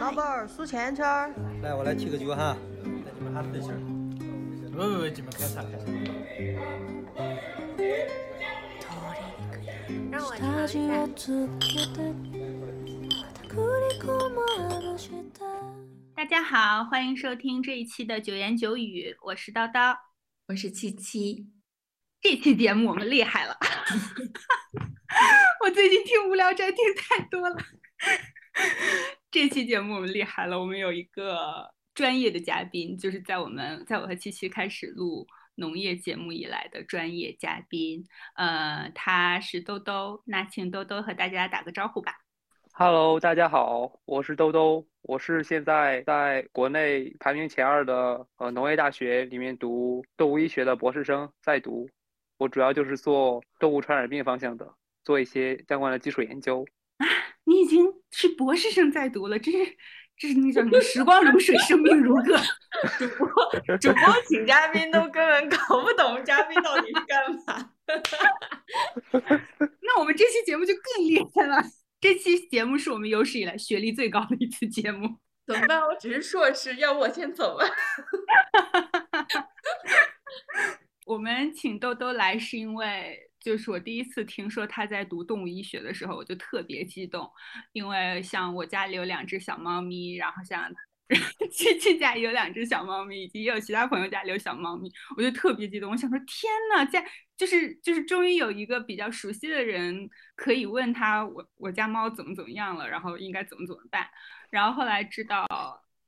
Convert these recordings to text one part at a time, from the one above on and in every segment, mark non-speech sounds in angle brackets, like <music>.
老板儿数钱圈儿。来，我来提个酒哈，那你们还自信儿。喂喂喂，你们开啥开啥。让我尝一下。大家好，欢迎收听这一期的九言九语，我是叨叨，我是七七。这期节目我们厉害了，<laughs> 我最近听无聊斋听太多了。<laughs> 这期节目我们厉害了，我们有一个专业的嘉宾，就是在我们在我和七七开始录农业节目以来的专业嘉宾，呃，他是兜兜，那请兜兜和大家打个招呼吧。Hello，大家好，我是兜兜，我是现在在国内排名前二的呃农业大学里面读动物医学的博士生，在读。我主要就是做动物传染病方向的，做一些相关的基础研究。啊，你已经是博士生在读了，这是这是那叫什么？时光如水，生命如歌。主播主播请嘉宾都根本搞不懂嘉宾到底是干嘛。<laughs> 那我们这期节目就更厉害了。这期节目是我们有史以来学历最高的一次节目。怎么办？我只是硕士，要不我先走吧。<laughs> 我们请豆豆来是因为，就是我第一次听说他在读动物医学的时候，我就特别激动，因为像我家里有两只小猫咪，然后像 <laughs> 亲戚家有两只小猫咪，以及也有其他朋友家里有小猫咪，我就特别激动。我想说，天呐，在就是就是终于有一个比较熟悉的人可以问他，我我家猫怎么怎么样了，然后应该怎么怎么办。然后后来知道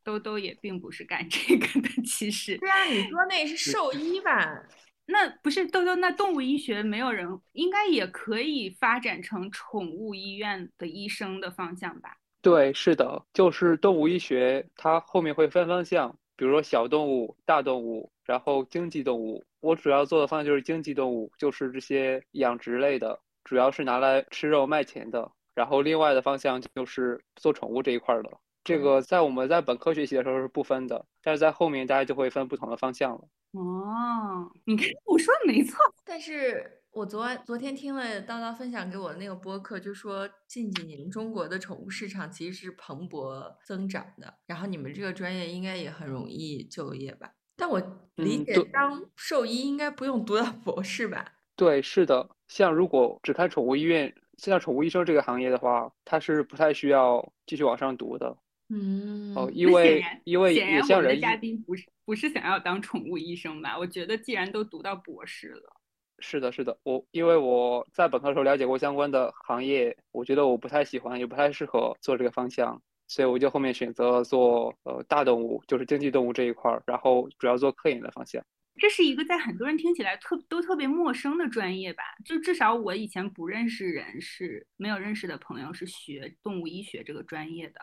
兜兜也并不是干这个的，其实。对啊，你说那是兽医吧？那不是豆豆，那动物医学没有人应该也可以发展成宠物医院的医生的方向吧？对，是的，就是动物医学，它后面会分方向，比如说小动物、大动物，然后经济动物。我主要做的方向就是经济动物，就是这些养殖类的，主要是拿来吃肉卖钱的。然后另外的方向就是做宠物这一块的。这个在我们在本科学习的时候是不分的，但是在后面大家就会分不同的方向了。哦，你看我说的没错。但是我昨晚昨天听了叨叨分享给我的那个播客，就说近几年中国的宠物市场其实是蓬勃增长的，然后你们这个专业应该也很容易就业吧？但我理解当兽医应该不用读到博士吧？对，是的。像如果只看宠物医院，像宠物医生这个行业的话，它是不太需要继续往上读的。嗯哦，因为因为显然我的嘉宾不是不是想要当宠物医生吧？我觉得既然都读到博士了，是的，是的，我因为我在本科的时候了解过相关的行业，我觉得我不太喜欢，也不太适合做这个方向，所以我就后面选择做呃大动物，就是经济动物这一块儿，然后主要做科研的方向。这是一个在很多人听起来特都特别陌生的专业吧？就至少我以前不认识人，是没有认识的朋友是学动物医学这个专业的。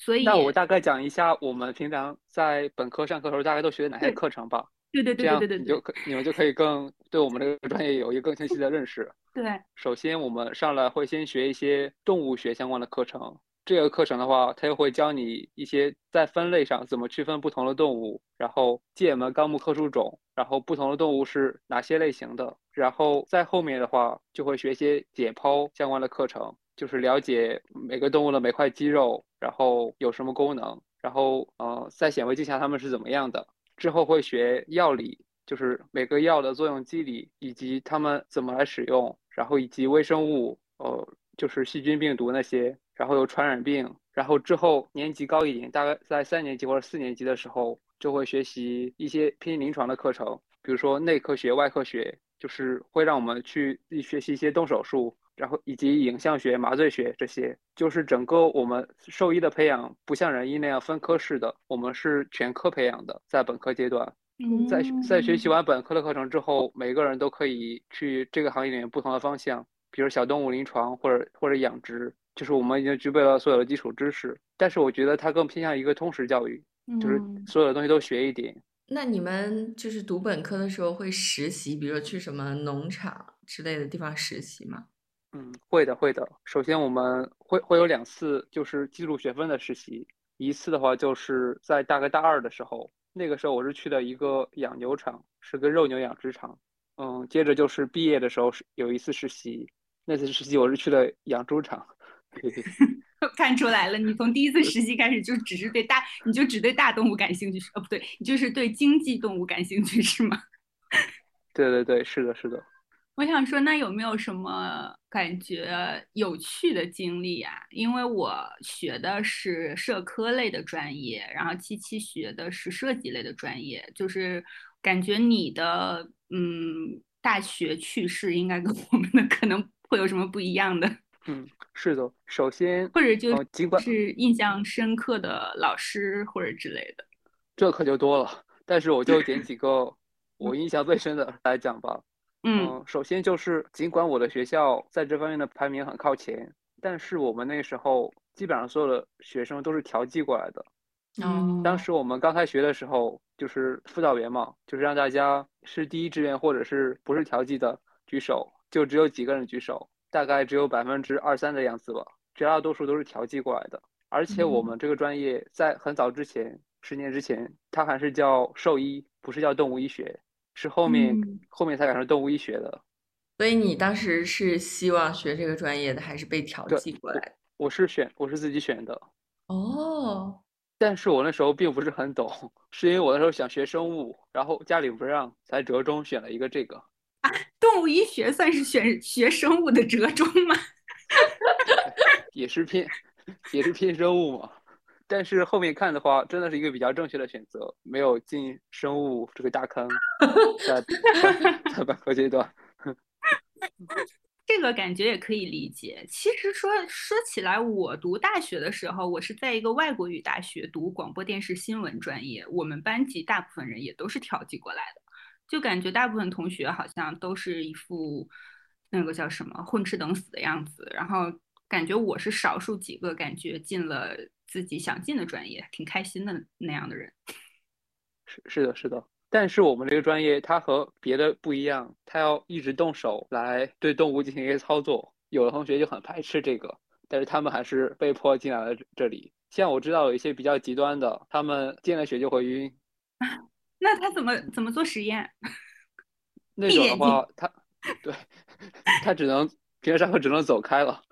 所以，那我大概讲一下我们平常在本科上课的时候大概都学的哪些课程吧。对对对对对对，你就可你们就可以更对我们这个专业有一个更清晰的认识。对，首先我们上来会先学一些动物学相关的课程。这个课程的话，它又会教你一些在分类上怎么区分不同的动物，然后界门纲目科属种，然后不同的动物是哪些类型的。然后在后面的话，就会学一些解剖相关的课程。就是了解每个动物的每块肌肉，然后有什么功能，然后呃，在显微镜下它们是怎么样的。之后会学药理，就是每个药的作用机理以及它们怎么来使用，然后以及微生物，呃，就是细菌、病毒那些，然后有传染病。然后之后年级高一点，大概在三年级或者四年级的时候，就会学习一些偏临床的课程，比如说内科学、外科学，就是会让我们去学习一些动手术。然后以及影像学、麻醉学这些，就是整个我们兽医的培养不像人医那样分科式的，我们是全科培养的，在本科阶段。在在学习完本科的课程之后，每个人都可以去这个行业里面不同的方向，比如小动物临床或者或者养殖，就是我们已经具备了所有的基础知识。但是我觉得它更偏向一个通识教育，就是所有的东西都学一点。那你们就是读本科的时候会实习，比如说去什么农场之类的地方实习吗？嗯，会的，会的。首先，我们会会有两次，就是记录学分的实习。一次的话，就是在大概大二的时候，那个时候我是去的一个养牛场，是个肉牛养殖场。嗯，接着就是毕业的时候是有一次实习，那次实习我是去了养猪场，<laughs> <laughs> 看出来了，你从第一次实习开始就只是对大，你就只对大动物感兴趣，哦，不对，你就是对经济动物感兴趣是吗？<laughs> 对对对，是的，是的。我想说，那有没有什么感觉有趣的经历啊？因为我学的是社科类的专业，然后七七学的是设计类的专业，就是感觉你的嗯大学趣事应该跟我们的可能会有什么不一样的。嗯，是的。首先，或者就尽管是印象深刻的老师或者之类的，这可就多了。但是我就捡几个 <laughs> 我印象最深的来讲吧。嗯，首先就是尽管我的学校在这方面的排名很靠前，但是我们那时候基本上所有的学生都是调剂过来的。嗯，当时我们刚开学的时候，就是辅导员嘛，就是让大家是第一志愿或者是不是调剂的举手，就只有几个人举手。大概只有百分之二三的样子吧，绝大多数都是调剂过来的。而且我们这个专业在很早之前，十年之前，它还是叫兽医，不是叫动物医学，是后面后面才改成动物医学的。所以你当时是希望学这个专业的，还是被调剂过来？我是选，我是自己选的。哦，但是我那时候并不是很懂，<laughs> 是因为我那时候想学生物，然后家里不让，才折中选了一个这个。啊，<laughs> 动物医学算是选学生物的折中吗？<laughs> 也是偏，也是偏生物嘛。但是后面看的话，真的是一个比较正确的选择，没有进生物这个大坑，<laughs> 在 <laughs> 在本科阶段。<laughs> 这个感觉也可以理解。其实说说起来，我读大学的时候，我是在一个外国语大学读广播电视新闻专业，我们班级大部分人也都是调剂过来的。就感觉大部分同学好像都是一副那个叫什么混吃等死的样子，然后感觉我是少数几个感觉进了自己想进的专业，挺开心的那样的人。是是的，是的。但是我们这个专业它和别的不一样，它要一直动手来对动物进行一些操作。有的同学就很排斥这个，但是他们还是被迫进来了这里。像我知道有一些比较极端的，他们进了血就会晕。<laughs> 那他怎么怎么做实验？那种的话，他对，他只能平时上课只能走开了，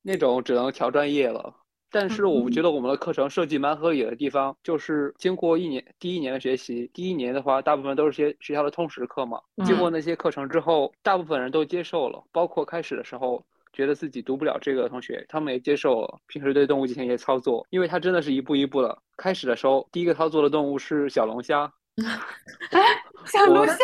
那种只能调专业了。但是我觉得我们的课程设计蛮合理的地方，就是经过一年第一年的学习，第一年的话大部分都是些学校的通识课嘛。经过那些课程之后，大部分人都接受了，包括开始的时候觉得自己读不了这个同学，他们也接受了平时对动物进行一些操作，因为它真的是一步一步的。开始的时候，第一个操作的动物是小龙虾。<laughs> 小龙虾，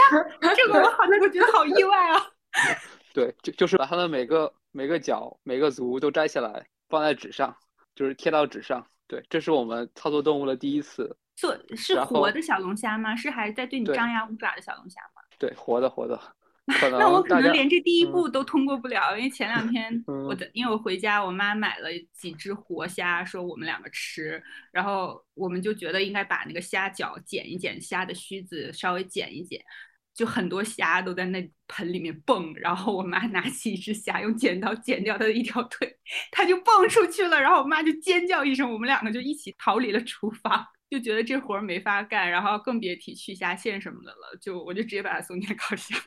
这个我好像我觉得好意外啊。<laughs> 对，就就是把它的每个每个角、每个足都摘下来，放在纸上，就是贴到纸上。对，这是我们操作动物的第一次。做是活的小龙虾吗？是还在对你张牙舞爪的小龙虾吗？对，活的活的。<laughs> 那我可能连这第一步都通过不了，因为前两天 <laughs> 我的，因为我回家，我妈买了几只活虾，说我们两个吃，然后我们就觉得应该把那个虾脚剪一剪，虾的须子稍微剪一剪，就很多虾都在那盆里面蹦，然后我妈拿起一只虾，用剪刀剪掉它的一条腿，它就蹦出去了，然后我妈就尖叫一声，我们两个就一起逃离了厨房，就觉得这活没法干，然后更别提去虾线什么的了，就我就直接把它送进烤箱。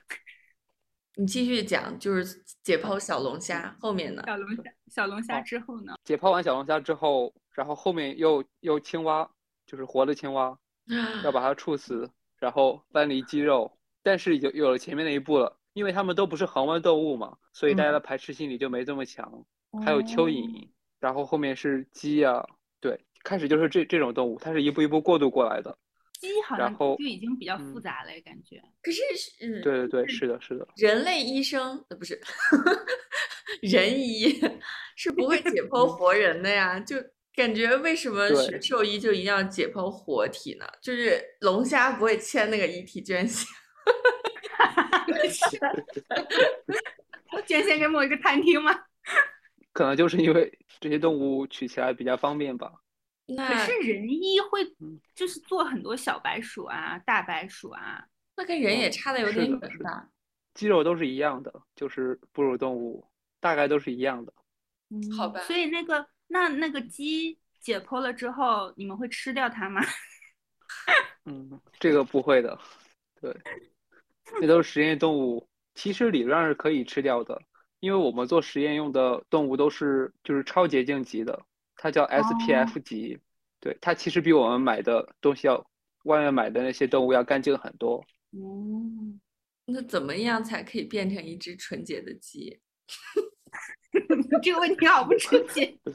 <laughs> 你继续讲，就是解剖小龙虾后面呢？小龙虾，小龙虾之后呢？解剖完小龙虾之后，然后后面又又青蛙，就是活的青蛙，<laughs> 要把它处死，然后搬离肌肉。但是有有了前面那一步了，因为他们都不是恒温动物嘛，所以大家的排斥心理就没这么强。还有蚯蚓，然后后面是鸡啊，对，开始就是这这种动物，它是一步一步过渡过来的。鸡好像就已经比较复杂了，感觉。可是，嗯，对对对，是的，是的。人类医生呃不是，<laughs> 人医是不会解剖活人的呀。就感觉为什么学兽医就一定要解剖活体呢？就是龙虾不会签那个遗体捐献，<laughs> 捐献给某一个餐厅吗？可能就是因为这些动物取起来比较方便吧。可是人医会就是做很多小白鼠啊、大白鼠啊，那跟人也差的有点远吧？肌肉都是一样的，就是哺乳动物大概都是一样的。嗯，好吧。所以那个那那个鸡解剖了之后，你们会吃掉它吗？<laughs> 嗯，这个不会的。对，那都是实验动物，其实理论上是可以吃掉的，因为我们做实验用的动物都是就是超洁净级的，它叫 SPF 级，对，它其实比我们买的东西要外面买的那些动物要干净很多。嗯，那怎么样才可以变成一只纯洁的鸡？<laughs> 这个问题好不纯洁。<laughs>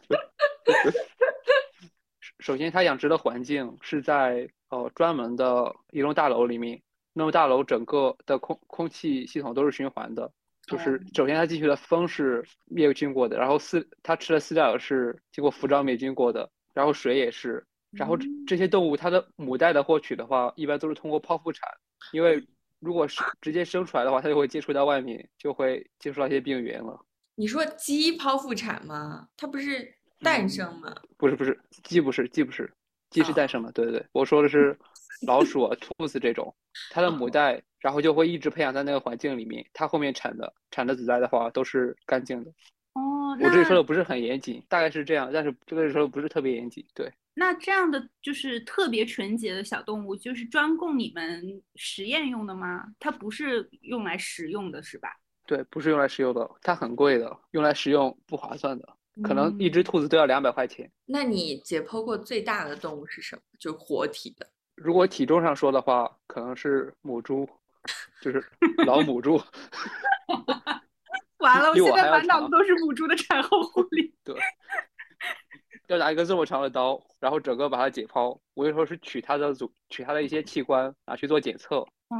首先，它养殖的环境是在呃专门的一栋大楼里面，那么大楼整个的空空气系统都是循环的，就是首先它进去的风是灭菌过的，然后饲它吃的饲料也是经过服装灭菌过的，然后水也是，然后这这些动物它的母带的获取的话，一般都是通过剖腹产，因为如果是直接生出来的话，它就会接触到外面，就会接触到一些病原了。你说鸡剖腹产吗？它不是诞生吗？不是不是，鸡不是鸡不是，鸡是诞生的。对对对，我说的是老鼠啊、兔子这种，它的母带，然后就会一直培养在那个环境里面，它后面产的产的子代的话都是干净的。哦，我这里说的不是很严谨，大概是这样，但是这个说的不是特别严谨。对，那这样的就是特别纯洁的小动物，就是专供你们实验用的吗？它不是用来食用的，是吧？对，不是用来食用的，它很贵的，用来食用不划算的，可能一只兔子都要两百块钱。那你解剖过最大的动物是什么？就活体的。如果体重上说的话，可能是母猪，就是老母猪。<laughs> 完了，我我现在满脑子都是母猪的产后护理。<laughs> 对，要拿一个这么长的刀，然后整个把它解剖。我有时候是取它的组，取它的一些器官，拿去做检测。哦，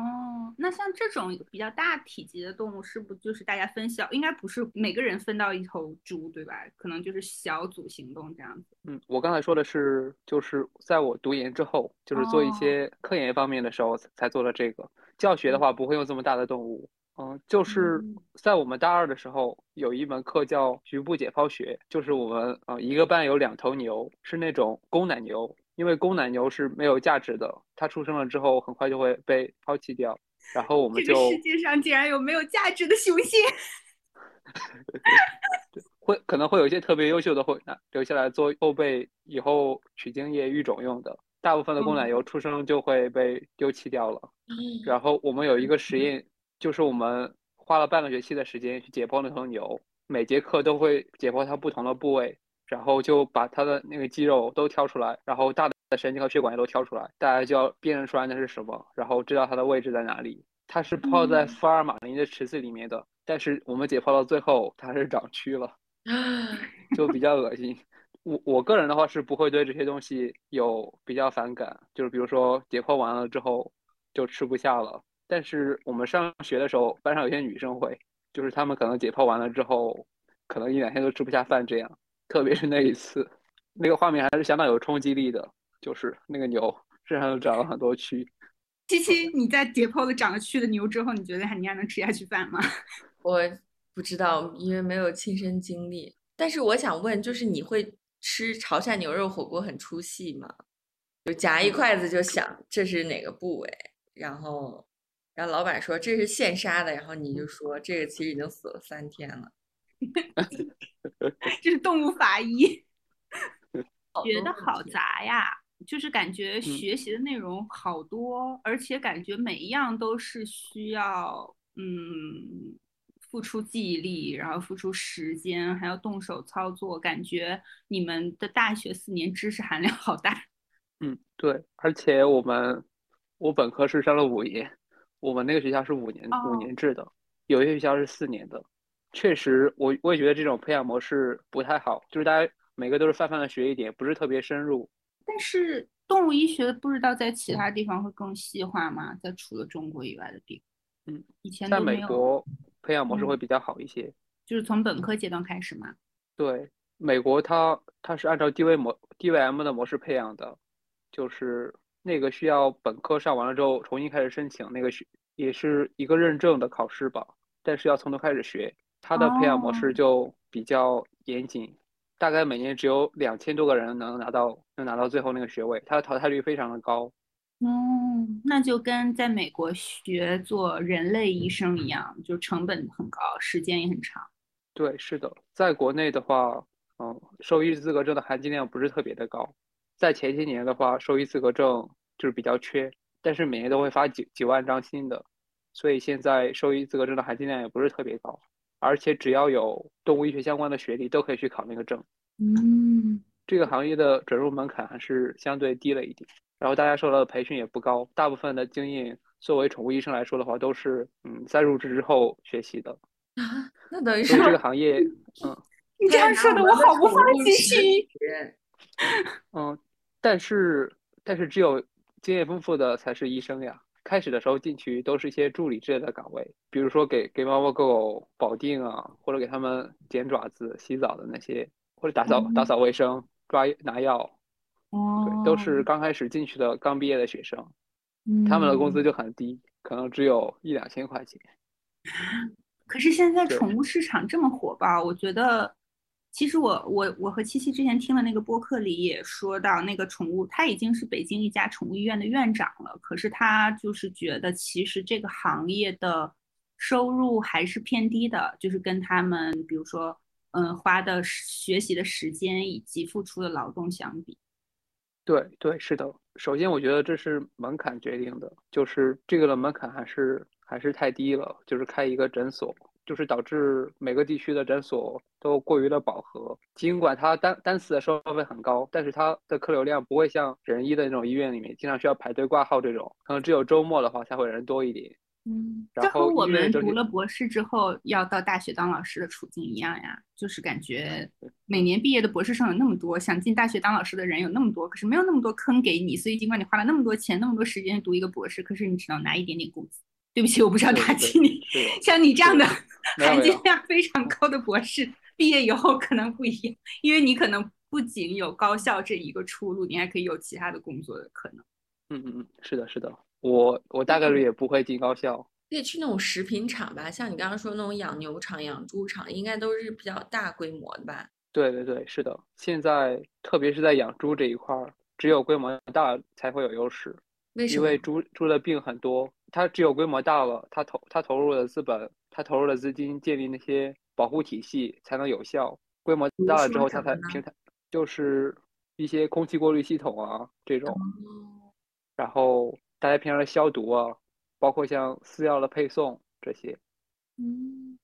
那像这种比较大体积的动物，是不就是大家分小？应该不是每个人分到一头猪，对吧？可能就是小组行动这样子。嗯，我刚才说的是，就是在我读研之后，就是做一哦些科研方面的时候才才做了这个。教学的话，不会用这么大的动物。嗯，就是嗯在我们大二的时候，有一门课叫局部解剖学，就是我们呃一个班有两头牛，是那种公奶牛，因为公奶牛是没有价值的，它出生了之后很快就会被抛弃掉，然后我们就这个世界上竟然有没有价值的雄性？<laughs> 会可能会有一些特别优秀的会拿留下来做后备，以后取精液育种用的。大部分的公奶牛出生就会被丢弃掉了。然后我们有一个实验，就是我们花了半个学期的时间去解剖那头牛，每节课都会解剖它不同的部位，然后就把它的那个肌肉都挑出来，然后大的神经和血管也都挑出来，大家就要辨认出来那是什么，然后知道它的位置在哪里。它是泡在嗯福尔马林的池子里面的，但是我们解剖到最后它是长蛆了。<laughs> 就比较恶心。我我个人的话是不会对这些东西有比较反感，就是比如说解剖完了之后就吃不下了。但是我们上学的时候，班上有些女生会，就是她们可能解剖完了之后，可能一两天都吃不下饭这样。特别是那一次，那个画面还是相当有冲击力的，就是那个牛身上都长了很多蛆。七七，你在解剖了长了蛆的牛之后，你觉得你还能吃下去饭吗？<laughs> 我不知道，因为没有亲身经历。但是我想问，就是你会吃潮汕牛肉火锅很出戏吗？就夹一筷子就想这是哪个部位，然后，然后老板说这是现杀的，然后你就说这个其实已经死了三天了。<laughs> 这是动物法医，觉得好杂呀。就是感觉嗯学习的内容好多，而且感觉每一样都是需要嗯付出记忆力，然后付出时间，还要动手操作。感觉你们的大学四年知识含量好大。嗯，对，而且我们我本科是上了五年，我们那个学校是五年五哦年制的，有些学校是四年的。确实，我我也觉得这种培养模式不太好，就是大家每个都是泛泛的学一点，不是特别深入。但是动物医学不知道在其他地方会更细化吗？在除了中国以外的地方，嗯，以前都没有，美国培养模式会嗯比较好一些。就是从本科阶段开始嘛。对，美国它它是按照 DV 模 DVM 的模式培养的，就是那个需要本科上完了之后重新开始申请，那个学也是一个认证的考试吧，但是要从头开始学。它的培养模哦式就比较严谨，大概每年只有两千多个人能拿到能拿到最后那个学位，它的淘汰率非常的高。嗯，那就跟在美国学做人类医生一样，就成本很高，时间也很长。对，是的，在国内的话，嗯，兽医资格证的含金量不是特别的高。在前些年的话，兽医资格证就是比较缺，但是每年都会发几几万张新的，所以现在兽医资格证的含金量也不是特别高。而且只要有动物医学相关的学历都可以去考那个证。嗯，这个行业的准入门槛还是相对低了一点，然后大家受到的培训也不高，大部分的经验作为宠物医生来说的话，都是嗯在入职之后学习的。啊，那等于是这个行业，嗯 <laughs> 你这样说的我好不放心。<laughs> 嗯，但是但是只有经验丰富的才是医生呀。开始的时候进去都是一些助理之类的岗位，比如说给给猫猫狗狗保定啊，或者给它们剪爪子、洗澡的那些，或者打扫打扫卫生、抓拿药，哦对，都是刚开始进去的刚毕业的学生，他们的工资就很低，可能只有一两千块钱。可是现在宠物市场这么火爆，我觉得，其实我我我和七七之前听了那个播客里也说到，那个宠物他已经是北京一家宠物医院的院长了，可是他就是觉得其实这个行业的收入还是偏低的，就是跟他们比如说嗯花的学习的时间以及付出的劳动相比。对对，是的。首先，我觉得这是门槛决定的，就是这个的门槛还是还是太低了，就是开一个诊所，就是导致每个地区的诊所都过于的饱和。尽管它单单次的收费很高，但是它的客流量不会像仁医的那种医院里面经常需要排队挂号这种，可能只有周末的话才会人多一点。嗯，这和我们读了博士之后要到大学当老师的处境一样呀，就是感觉 <laughs> 每年毕业的博士生有那么多，想进大学当老师的人有那么多，可是没有那么多坑给你，所以尽管你花了那么多钱、那么多时间读一个博士，可是你只能拿一点点工资。对不起，我不是要对对打击你，<laughs> 像你这样的含金量非常高的博士，毕业以后可能不一样，因为你可能不仅有高校这一个出路，你还可以有其他的工作的可能。嗯嗯嗯，是的，是的。我我大概率也不会进高校。可以去那种食品厂吧，像你刚刚说那种养牛场、养猪场，应该都是比较大规模的吧？对对对，是的。现在特别是在养猪这一块儿，只有规模大才会有优势。为什么？因为猪猪的病很多，它只有规模大了，它投它投入的资本，它投入的资金，建立那些保护体系才能有效。规模大了之后，它才平台就是一些空气过滤系统啊这种，哦然后大家平常的消毒啊，包括像饲料的配送这些。嗯，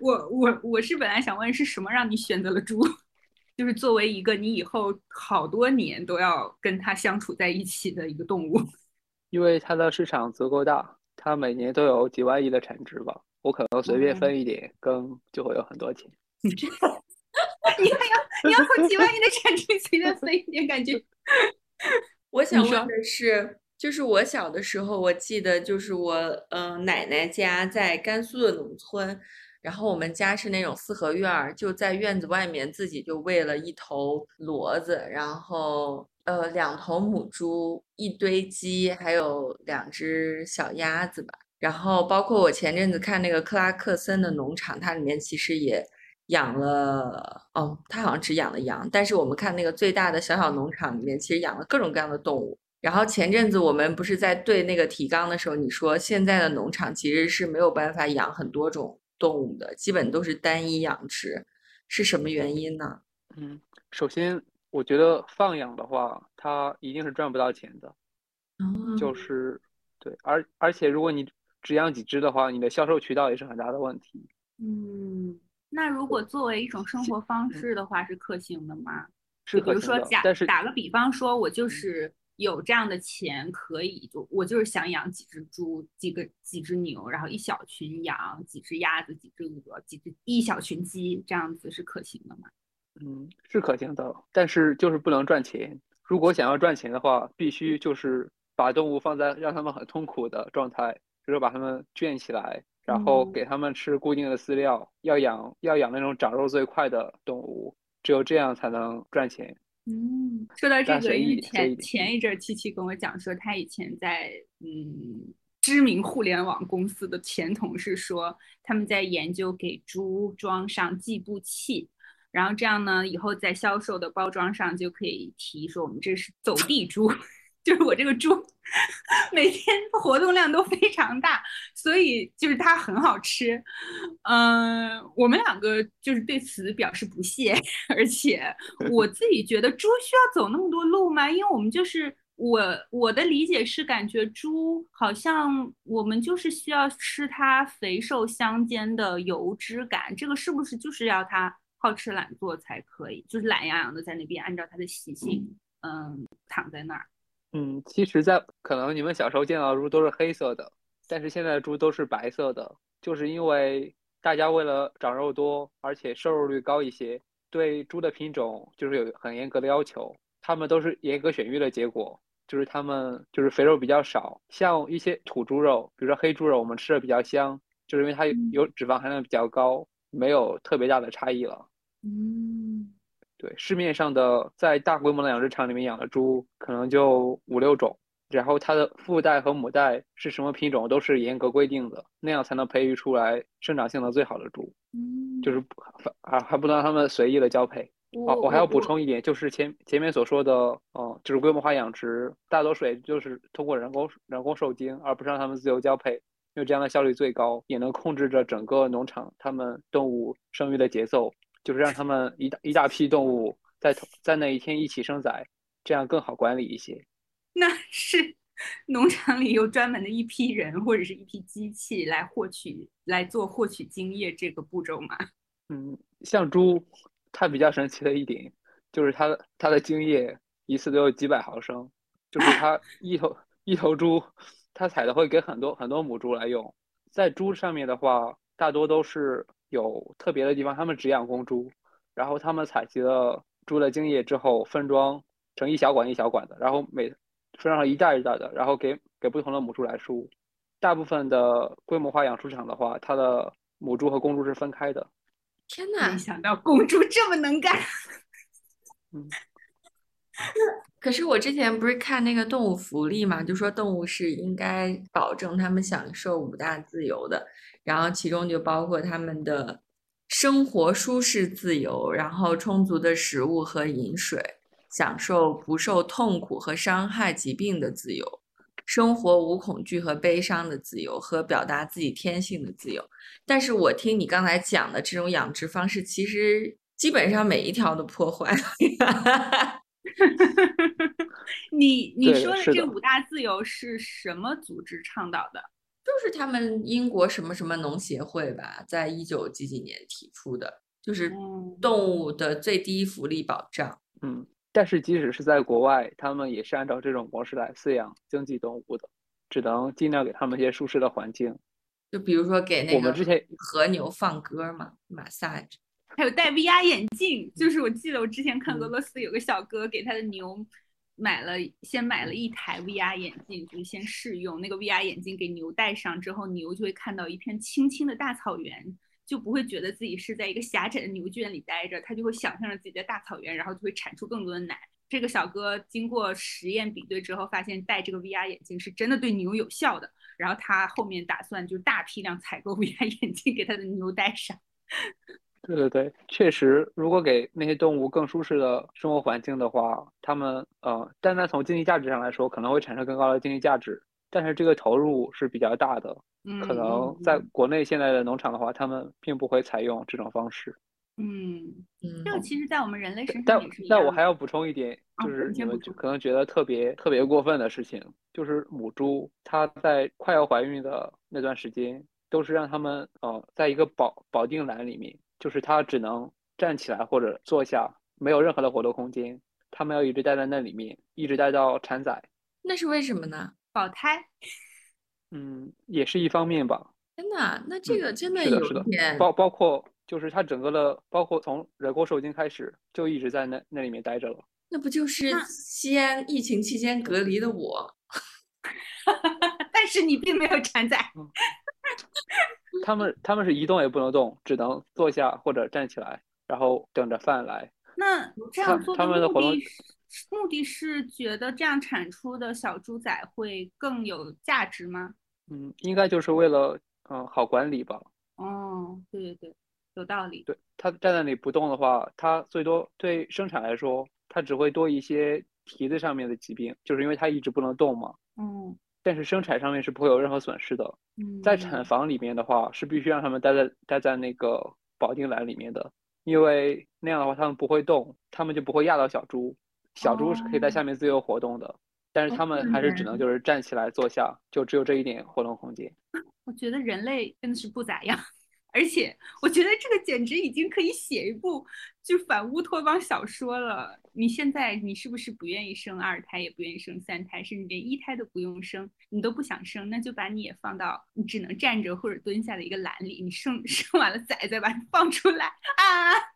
我我我是本来想问是什么让你选择了猪，<laughs> 就是作为一个你以后好多年都要跟它相处在一起的一个动物。因为它的市场足够大，它每年都有几万亿的产值吧，我可能随便分一点羹就会有很多钱。<laughs> 你还要你要有几万亿的产值随便分一点，感觉 <laughs> 我想说问的是，就是我小的时候，我记得就是我嗯、呃奶奶家在甘肃的农村，然后我们家是那种四合院儿，就在院子外面自己就喂了一头骡子，然后呃两头母猪，一堆鸡，还有两只小鸭子吧。然后包括我前阵子看那个克拉克森的农场，它里面其实也养了，哦，它好像只养了羊，但是我们看那个最大的小小农场里面，其实养了各种各样的动物。然后前阵子我们不是在对那个提纲的时候，你说现在的农场其实是没有办法养很多种动物的，基本都是单一养殖，是什么原因呢？嗯，首先我觉得放养的话，它一定是赚不到钱的，嗯就是对，而而且如果你只养几只的话，你的销售渠道也是很大的问题。嗯，那如果作为一种生活方式的话，是可行的吗？是比如说假，但是打个比方说，我就嗯是有这样的钱，可以就我就是想养几只猪、几个几只牛，然后一小群羊，几只鸭子、几只鹅、几只一小群鸡，这样子是可行的吗？嗯，是可行的，但是就是不能赚钱。如果想要赚钱的话，必须就是把动物放在让他们很痛苦的状态，就是把它们圈起来，然后嗯给它们吃固定的饲料，要养要养那种长肉最快的动物，只有这样才能赚钱。嗯，说到这个，以前前一阵儿七七跟我讲说，他以前在嗯知名互联网公司的前同事说，他们在研究给猪装上计步器，然后这样呢，以后在销售的包装上就可以提说我们这是走地猪，<laughs> 就是我这个猪 <laughs> 每天活动量都非常大，所以就是它很好吃。嗯、我们两个就是对此表示不屑，<laughs> 而且我自己觉得猪需要走那么多路吗？因为我们就是我我的理解是，感觉猪好像我们就是需要吃它肥瘦相间的油脂感，这个是不是就是要它好吃懒做才可以？就是懒洋洋的在那边，按照它的习性，嗯，躺在那儿。嗯，其实，在可能你们小时候见到的猪都是黑色的，但是现在的猪都是白色的，就是因为大家为了长肉多，而且瘦肉率高一些，对猪的品种就是有很严格的要求，它们都是严格选育的结果。就是它们就是肥肉比较少，像一些土猪肉，比如说黑猪肉，我们吃的比较香，就是因为它有脂肪含量比较高，没有特别大的差异了。嗯，对，市面上的在大规模的养殖场里面养的猪可能就五六种，然后它的父代和母代是什么品种都是严格规定的，那样才能培育出来生长性能最好的猪。嗯，就是还还不能让它们随意的交配。哦，我还要补充一点，就是前前面所说的，嗯，就是规模化养殖，大多数也就是通过人工人工受精，而不是让它们自由交配，因为这样的效率最高，也能控制着整个农场它们动物生育的节奏，就是让他们一大一大批动物在在那一天一起生崽，这样更好管理一些。<laughs> 那是农场里有专门的一批人或者是一批机器来获取来做获取精液这个步骤吗？嗯，像猪。它比较神奇的一点，就是它的它的精液一次都有几百毫升，就是它 <laughs> 一头一头猪，它采的会给很多很多母猪来用。在猪上面的话，大多都是有特别的地方，他们只养公猪，然后他们采集了猪的精液之后，分装成一小管一小管的，然后每分装上一袋一袋的，然后给给不同的母猪来输。大部分的规模化养猪场的话，它的母猪和公猪是分开的。天哪！没想到公猪这么能干。<laughs> 嗯，<laughs> 可是我之前不是看那个动物福利嘛，就说动物是应该保证它们享受五大自由的，然后其中就包括他们的生活舒适自由，然后充足的食物和饮水，享受不受痛苦和伤害疾病的自由。生活无恐惧和悲伤的自由，和表达自己天性的自由。但是我听你刚才讲的这种养殖方式，其实基本上每一条都破坏了。<laughs> 你你说的这五大自由是什么组织倡导的？就是他们英国什么什么农协会吧，在一九几几年提出的，就是动物的最低福利保障。嗯。但是，即使是在国外，他们也是按照这种模式来饲养经济动物的，只能尽量给他们一些舒适的环境。就比如说给那个我们之前和牛放歌嘛，massage，还有戴 VR 眼镜。就是我记得我之前看俄罗斯有个小哥给他的牛买了，先买了一台 VR 眼镜，就是先试用那个 VR 眼镜给牛戴上之后，牛就会看到一片青青的大草原。就不会觉得自己是在一个狭窄的牛圈里待着，它就会想象着自己在大草原，然后就会产出更多的奶。这个小哥经过实验比对之后，发现戴这个 VR 眼镜是真的对牛有效的。然后他后面打算就大批量采购 <laughs> VR 眼镜给他的牛戴上。对对对，确实，如果给那些动物更舒适的生活环境的话，它们呃，单单从经济价值上来说，可能会产生更高的经济价值。但是这个投入是比较大的。可能在国内现在的农场的话，他们并不会采用这种方式。嗯嗯，这个其实，在我们人类身上也是但我还要补充一点，就是你们可能觉得特别特别过分的事情，就是母猪它在快要怀孕的那段时间，都是让它们呃，在一个保保定栏里面，就是它只能站起来或者坐下，没有任何的活动空间，它们要一直待在那里面，一直待到产仔。那是为什么呢？保胎。<laughs> 嗯，也是一方面吧。真的，那这个真的有点包包括，就是它整个的，包括从人工受精开始，就一直在那那里面待着了。那不就是西安疫情期间隔离的我？<laughs> 但是你并没有产崽。<laughs> 他们他们是一动也不能动，只能坐下或者站起来，然后等着饭来。那这样做的活动，目的是觉得这样产出的小猪仔会更有价值吗？嗯，应该就是为了嗯好管理吧。哦，对对对，有道理。对，它站在那里不动的话，它最多对生产来说，它只会多一些蹄子上面的疾病，就是因为它一直不能动嘛。嗯。但是生产上面是不会有任何损失的。嗯。在产房里面的话，是必须让他们待在待在那个保定栏里面的，因为那样的话他们不会动，他们就不会压到小猪。小猪是可以在下面自由活动的。但是他们还是只能就是站起来坐下，就只有这一点活动空间。<laughs> 我觉得人类真的是不咋样。而且我觉得这个简直已经可以写一部就反乌托邦小说了。你现在你是不是不愿意生二胎，也不愿意生三胎，甚至连一胎都不用生，你都不想生，那就把你也放到你只能站着或者蹲下的一个栏里，你生 <laughs> 生完了崽再把你放出来啊。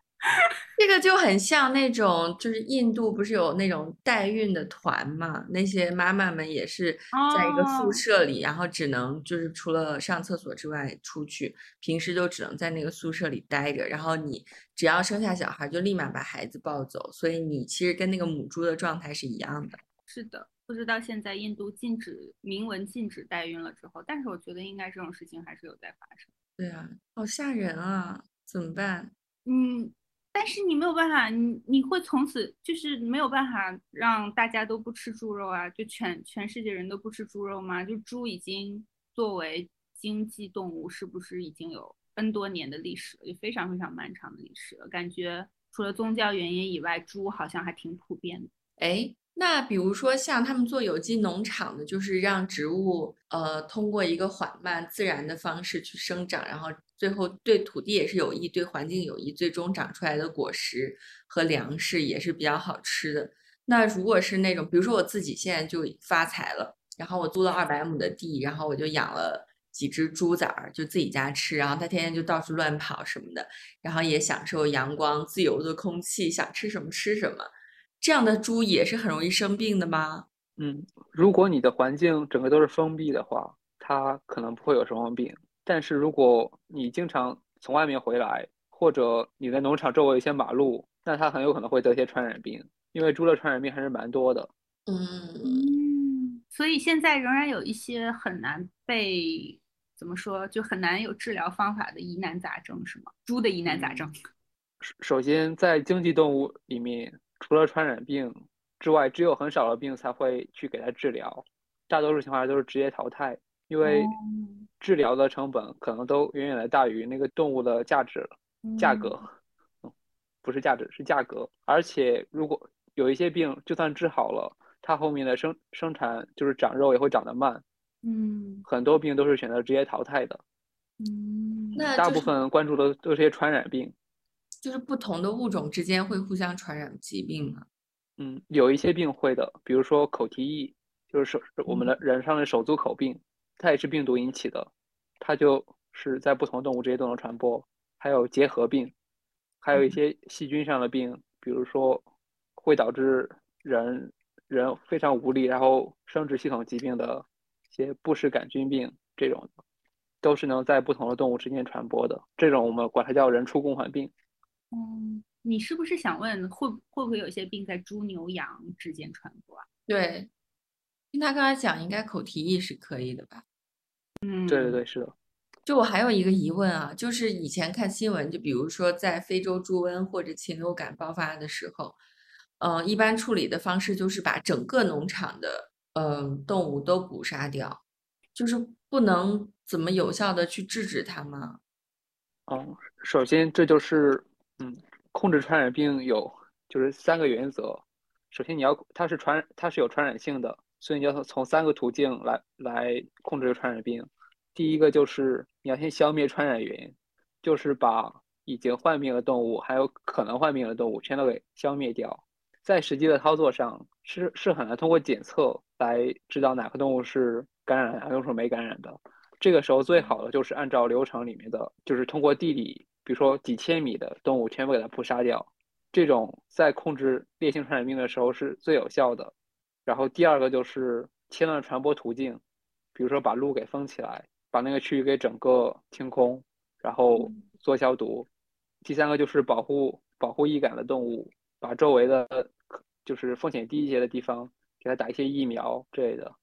这个就很像那种，就是印度不是有那种代孕的团嘛？那些妈妈们也是在一个宿舍里，然后只能就是除了上厕所之外出去，平时就只能在那个宿舍里待着。然后你只要生下小孩，就立马把孩子抱走。所以你其实跟那个母猪的状态是一样的。是的，不知道现在印度禁止明文禁止代孕了之后，但是我觉得应该这种事情还是有在发生。对啊，好吓人啊！怎么办？嗯。但是你没有办法，你你会从此就是没有办法让大家都不吃猪肉啊？就全全世界人都不吃猪肉吗？就猪已经作为经济动物，是不是已经有 N 多年的历史了？就非常非常漫长的历史了。感觉除了宗教原因以外，猪好像还挺普遍的。哎。那比如说像他们做有机农场的，就是让植物呃通过一个缓慢自然的方式去生长，然后最后对土地也是有益，对环境有益，最终长出来的果实和粮食也是比较好吃的。那如果是那种，比如说我自己现在就发财了，然后我租了二百亩的地，然后我就养了几只猪崽儿，就自己家吃，然后它天天就到处乱跑什么的，然后也享受阳光、自由的空气，想吃什么吃什么。这样的猪也是很容易生病的吗？嗯，如果你的环境整个都是封闭的话，它可能不会有什么病。但是如果你经常从外面回来，或者你的农场周围有一些马路，那它很有可能会得一些传染病，因为猪的传染病还是蛮多的。嗯，所以现在仍然有一些很难被怎么说，就很难有治疗方法的疑难杂症，是吗？猪的疑难杂症。首先，在经济动物里面。除了传染病之外，只有很少的病才会去给它治疗，大多数情况下都是直接淘汰，因为治疗的成本可能都远远的大于那个动物的价值价格，不是价值是价格。而且如果有一些病，就算治好了，它后面的生生产就是长肉也会长得慢，嗯，很多病都是选择直接淘汰的，嗯，那大部分关注的都是些传染病。就是不同的物种之间会互相传染疾病吗？嗯，有一些病会的，比如说口蹄疫，就是手我们的人上的手足口病，它也是病毒引起的，它就是在不同动物之间都能传播。还有结核病，还有一些细菌上的病，比如说会导致人人非常无力，然后生殖系统疾病的一些布氏杆菌病，这种都是能在不同的动物之间传播的。这种我们管它叫人畜共患病。嗯，你是不是想问会会不会有些病在猪牛羊之间传播啊？对，听他刚才讲，应该口蹄疫是可以的吧？嗯，对对对，是的。就我还有一个疑问啊，就是以前看新闻，就比如说在非洲猪瘟或者禽流感爆发的时候，嗯，一般处理的方式就是把整个农场的嗯动物都捕杀掉，就是不能怎么有效的去制止它吗？嗯，首先这就是。嗯，控制传染病有就是三个原则。首先，你要它是传它是有传染性的，所以你要从三个途径来来控制传染病。第一个就是你要先消灭传染源，就是把已经患病的动物还有可能患病的动物全都给消灭掉。在实际的操作上是是很难通过检测来知道哪个动物是感染哪个动物是没感染的。这个时候最好的就是按照流程里面的，就是通过地理。比如说几千米的动物全部给它扑杀掉，这种在控制烈性传染病的时候是最有效的。然后第二个就是切断传播途径，比如说把路给封起来，把那个区域给整个清空，然后做消毒。第三个就是保护保护易感的动物，把周围的就是风险低一些的地方给它打一些疫苗之类的。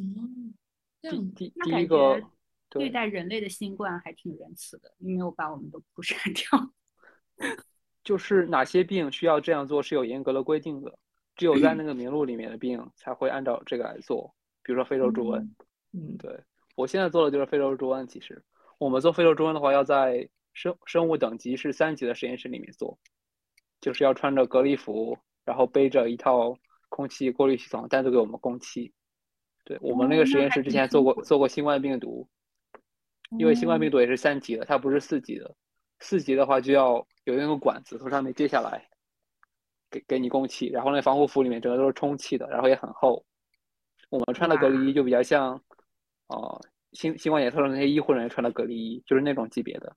嗯，第第第一个。对待人类的新冠还挺仁慈的，没有把我们都扑杀 <laughs> 掉。就是哪些病需要这样做是有严格的规定的，只有在那 <clears throat> 个名录里面的病才会按照这个来做。比如说非洲猪瘟，嗯，对我现在做的就是非洲猪瘟。其实我们做非洲猪瘟的话，要在生生物等级是三级的实验室里面做，就是要穿着隔离服，然后背着一套空气过滤系统单独给我们供气。对我们那个实验室之前做过做过新冠病毒，因为新冠病毒也是三级的，它不是四级的。四级的话就要有那个管子从上面接下来，给给你供气，然后那防护服里面整个都是充气的，然后也很厚。我们穿的隔离衣就比较像，哦，新新冠检测的那些医护人员穿的隔离衣，就是那种级别的。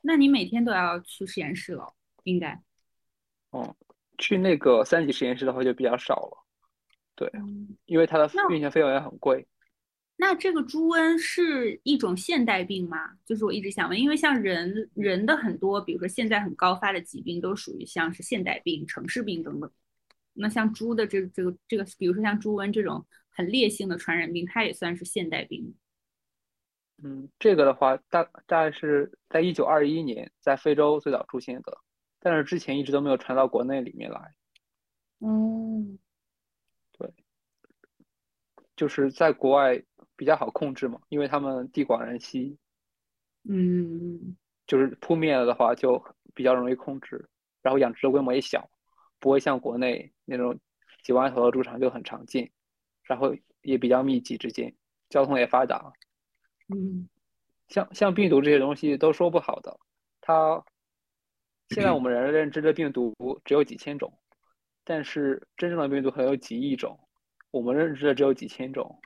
那你每天都要去实验室了，应该。哦，去那个三级实验室的话就比较少了。对，因为它的运行费用也很贵。那这个猪瘟是一种现代病吗？就是我一直想问，因为像人人的很多，比如说现在很高发的疾病，都属于像是现代病、城市病等等。那像猪的这这个这个，比如说像猪瘟这种很烈性的传染病，它也算是现代病。嗯，这个的话，大大概是在一九二一年在非洲最早出现的，但是之前一直都没有传到国内里面来。嗯。就是在国外比较好控制嘛，因为他们地广人稀，嗯，就是扑灭了的话就比较容易控制，然后养殖的规模也小，不会像国内那种几万头的猪场就很常见，然后也比较密集之间，交通也发达，嗯，像像病毒这些东西都说不好的，它现在我们人认知的病毒只有几千种，但是真正的病毒可能有几亿种。我们认知的只有几千种，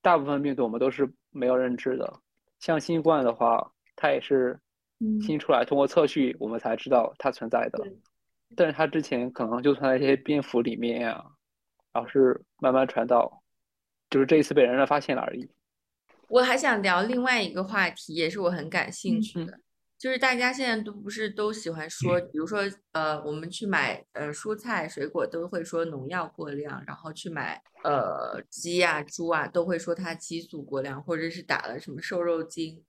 大部分病毒我们都是没有认知的。像新冠的话，它也是新出来，通过测序我们才知道它存在的。但是它之前可能就存在一些蝙蝠里面呀，然后是慢慢传到，就是这一次被人类发现了而已。我还想聊另外一个话题，也是我很感兴趣的。就是大家现在都不是都喜欢说，比如说，呃，我们去买呃蔬菜水果都会说农药过量，然后去买呃鸡啊猪啊都会说它激素过量，或者是打了什么瘦肉精。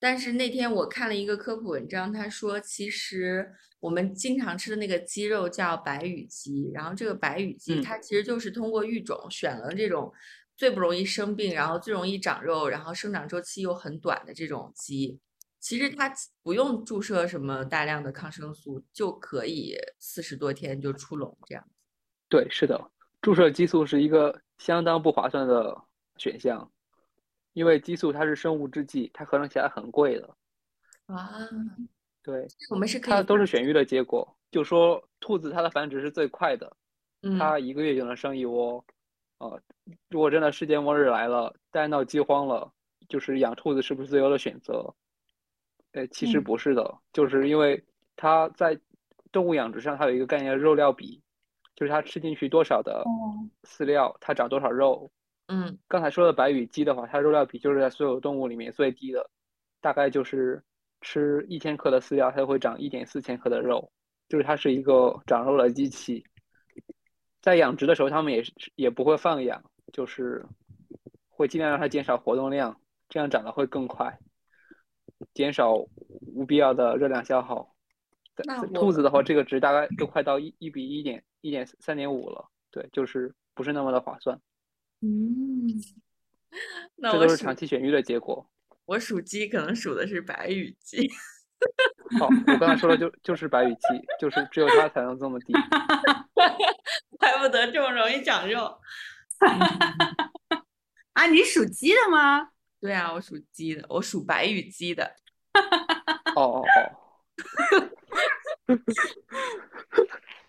但是那天我看了一个科普文章，他说其实我们经常吃的那个鸡肉叫白羽鸡，然后这个白羽鸡它其实就是通过育种选了这种最不容易生病，然后最容易长肉，然后生长周期又很短的这种鸡。其实它不用注射什么大量的抗生素，就可以四十多天就出笼这样子。对，是的，注射激素是一个相当不划算的选项，因为激素它是生物制剂，它合成起来很贵的。啊，对，我们是它都是选育的结果。就说兔子它的繁殖是最快的，它一个月就能生一窝。呃，如果真的世界末日来了，大家闹饥荒了，就是养兔子是不是最优的选择？呃，其实不是的，就是因为它在动物养殖上，它有一个概念肉料比，就是它吃进去多少的饲料，它长多少肉。嗯，刚才说的白羽鸡的话，它肉料比就是在所有动物里面最低的，大概就是吃一千克的饲料，它就会长一点四千克的肉，就是它是一个长肉的机器。在养殖的时候，他们也是也不会放养，就是会尽量让它减少活动量，这样长得会更快。减少无必要的热量消耗。兔子的话，这个值大概都快到一一比一点一点三点五了。对，就是不是那么的划算。嗯，<laughs> 这都是长期选育的结果。我属鸡，可能属的是白羽鸡。好，我刚才说的 <laughs> 就就是白羽鸡，就是只有它才能这么低。<laughs> 怪不得这么容易长肉。啊，你属鸡的吗？对啊，我属鸡的，我属白羽鸡的。哦哦哦。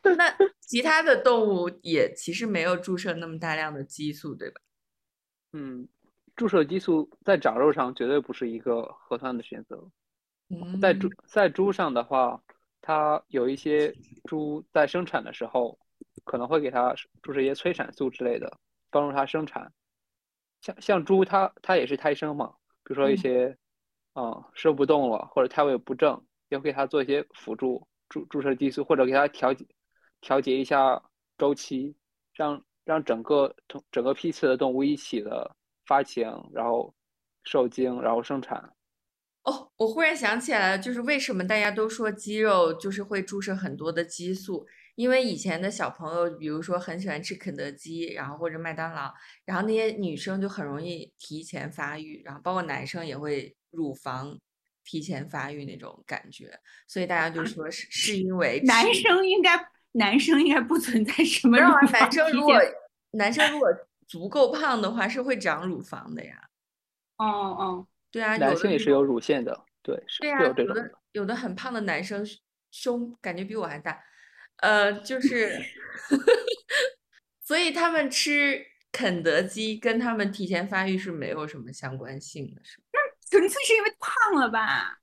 <laughs> 那其他的动物也其实没有注射那么大量的激素，对吧？嗯，注射激素在长肉上绝对不是一个合算的选择。嗯在猪在猪上的话，它有一些猪在生产的时候可能会给它注射一些催产素之类的，帮助它生产。像像猪，它它也是胎生嘛，比如说一些，嗯，生不动了或者胎位不正，要给它做一些辅助注注射激素，或者给它调节调节一下周期，让让整个整整个批次的动物一起的发情，然后受精，然后生产。哦，我忽然想起来了，就是为什么大家都说鸡肉就是会注射很多的激素。因为以前的小朋友，比如说很喜欢吃肯德基，然后或者麦当劳，然后那些女生就很容易提前发育，然后包括男生也会乳房提前发育那种感觉，所以大家就说是是因为男生应该男生应该不存在什么没有啊乳，房男生如果男生如果足够胖的话，是会长乳房的呀。哦哦，对啊，有男的那种性也是有乳腺的，对，是有这种的有的很胖的男生胸胸感觉比我还大，呃，就是，<laughs> 所以他们吃肯德基跟他们提前发育是没有什么相关性的，是吧？纯粹是因为胖了吧？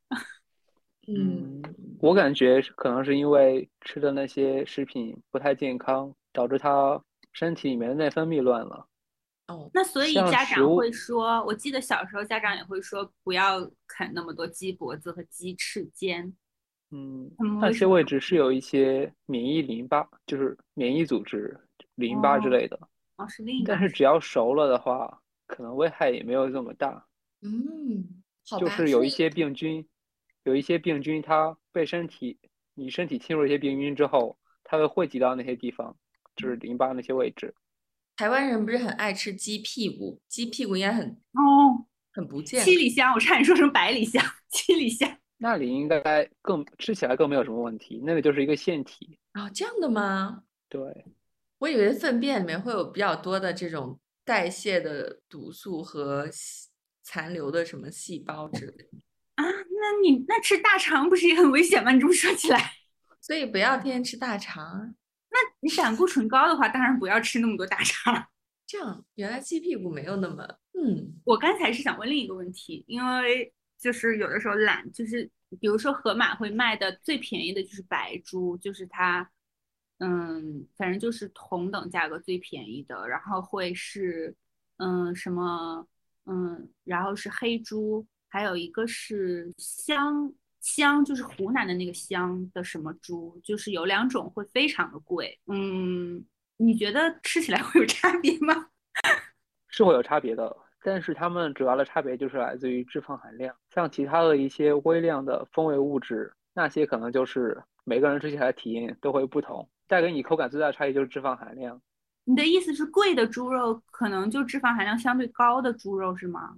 嗯，我感觉可能是因为吃的那些食品不太健康，导致他身体里面的内分泌乱了。哦，那所以像食物家长会说，我记得小时候家长也会说不要啃那么多鸡脖子和鸡翅尖。嗯那些位置是有一些免疫淋巴，就是免疫组织、淋巴之哦类的，哦，是另一但是只要熟了的话，可能危害也没有这么大。嗯，就是有一些病菌，有一些病菌，它被身体你身体侵入一些病菌之后，它会汇集到那些地方，就是淋巴那些位置。台湾人不是很爱吃鸡屁股，鸡屁股应该很哦，很不健七里香，我差点说成百里香，七里香。那里应该更吃起来更没有什么问题，那个就是一个腺体。啊哦，这样的吗？对，我以为粪便里面会有比较多的这种代谢的毒素和细残留的什么细胞之类的，啊，那你那吃大肠不是也很危险吗？你这么说起来，<laughs> 所以不要天天吃大肠那。你胆固醇高的话，当然不要吃那么多大肠。这样，原来鸡屁股没有那么……嗯，我刚才是想问另一个问题，因为就是有的时候懒，就是比如说盒马会卖的最便宜的就是白猪，就是它，嗯，反正就是同等价格最便宜的，然后会是，嗯，什么，嗯，然后是黑猪，还有一个是香香，就是湖南的那个香的什么猪，就是有两种会非常的贵，嗯，你觉得吃起来会有差别吗？<laughs> 是会有差别的，但是它们主要的差别就是来自于脂肪含量，像其他的一些微量的风味物质，那些可能就是每个人吃起来体验都会不同，带给你口感最大的差异就是脂肪含量。你的意思是贵的猪肉可能就脂肪含量相对高的猪肉是吗？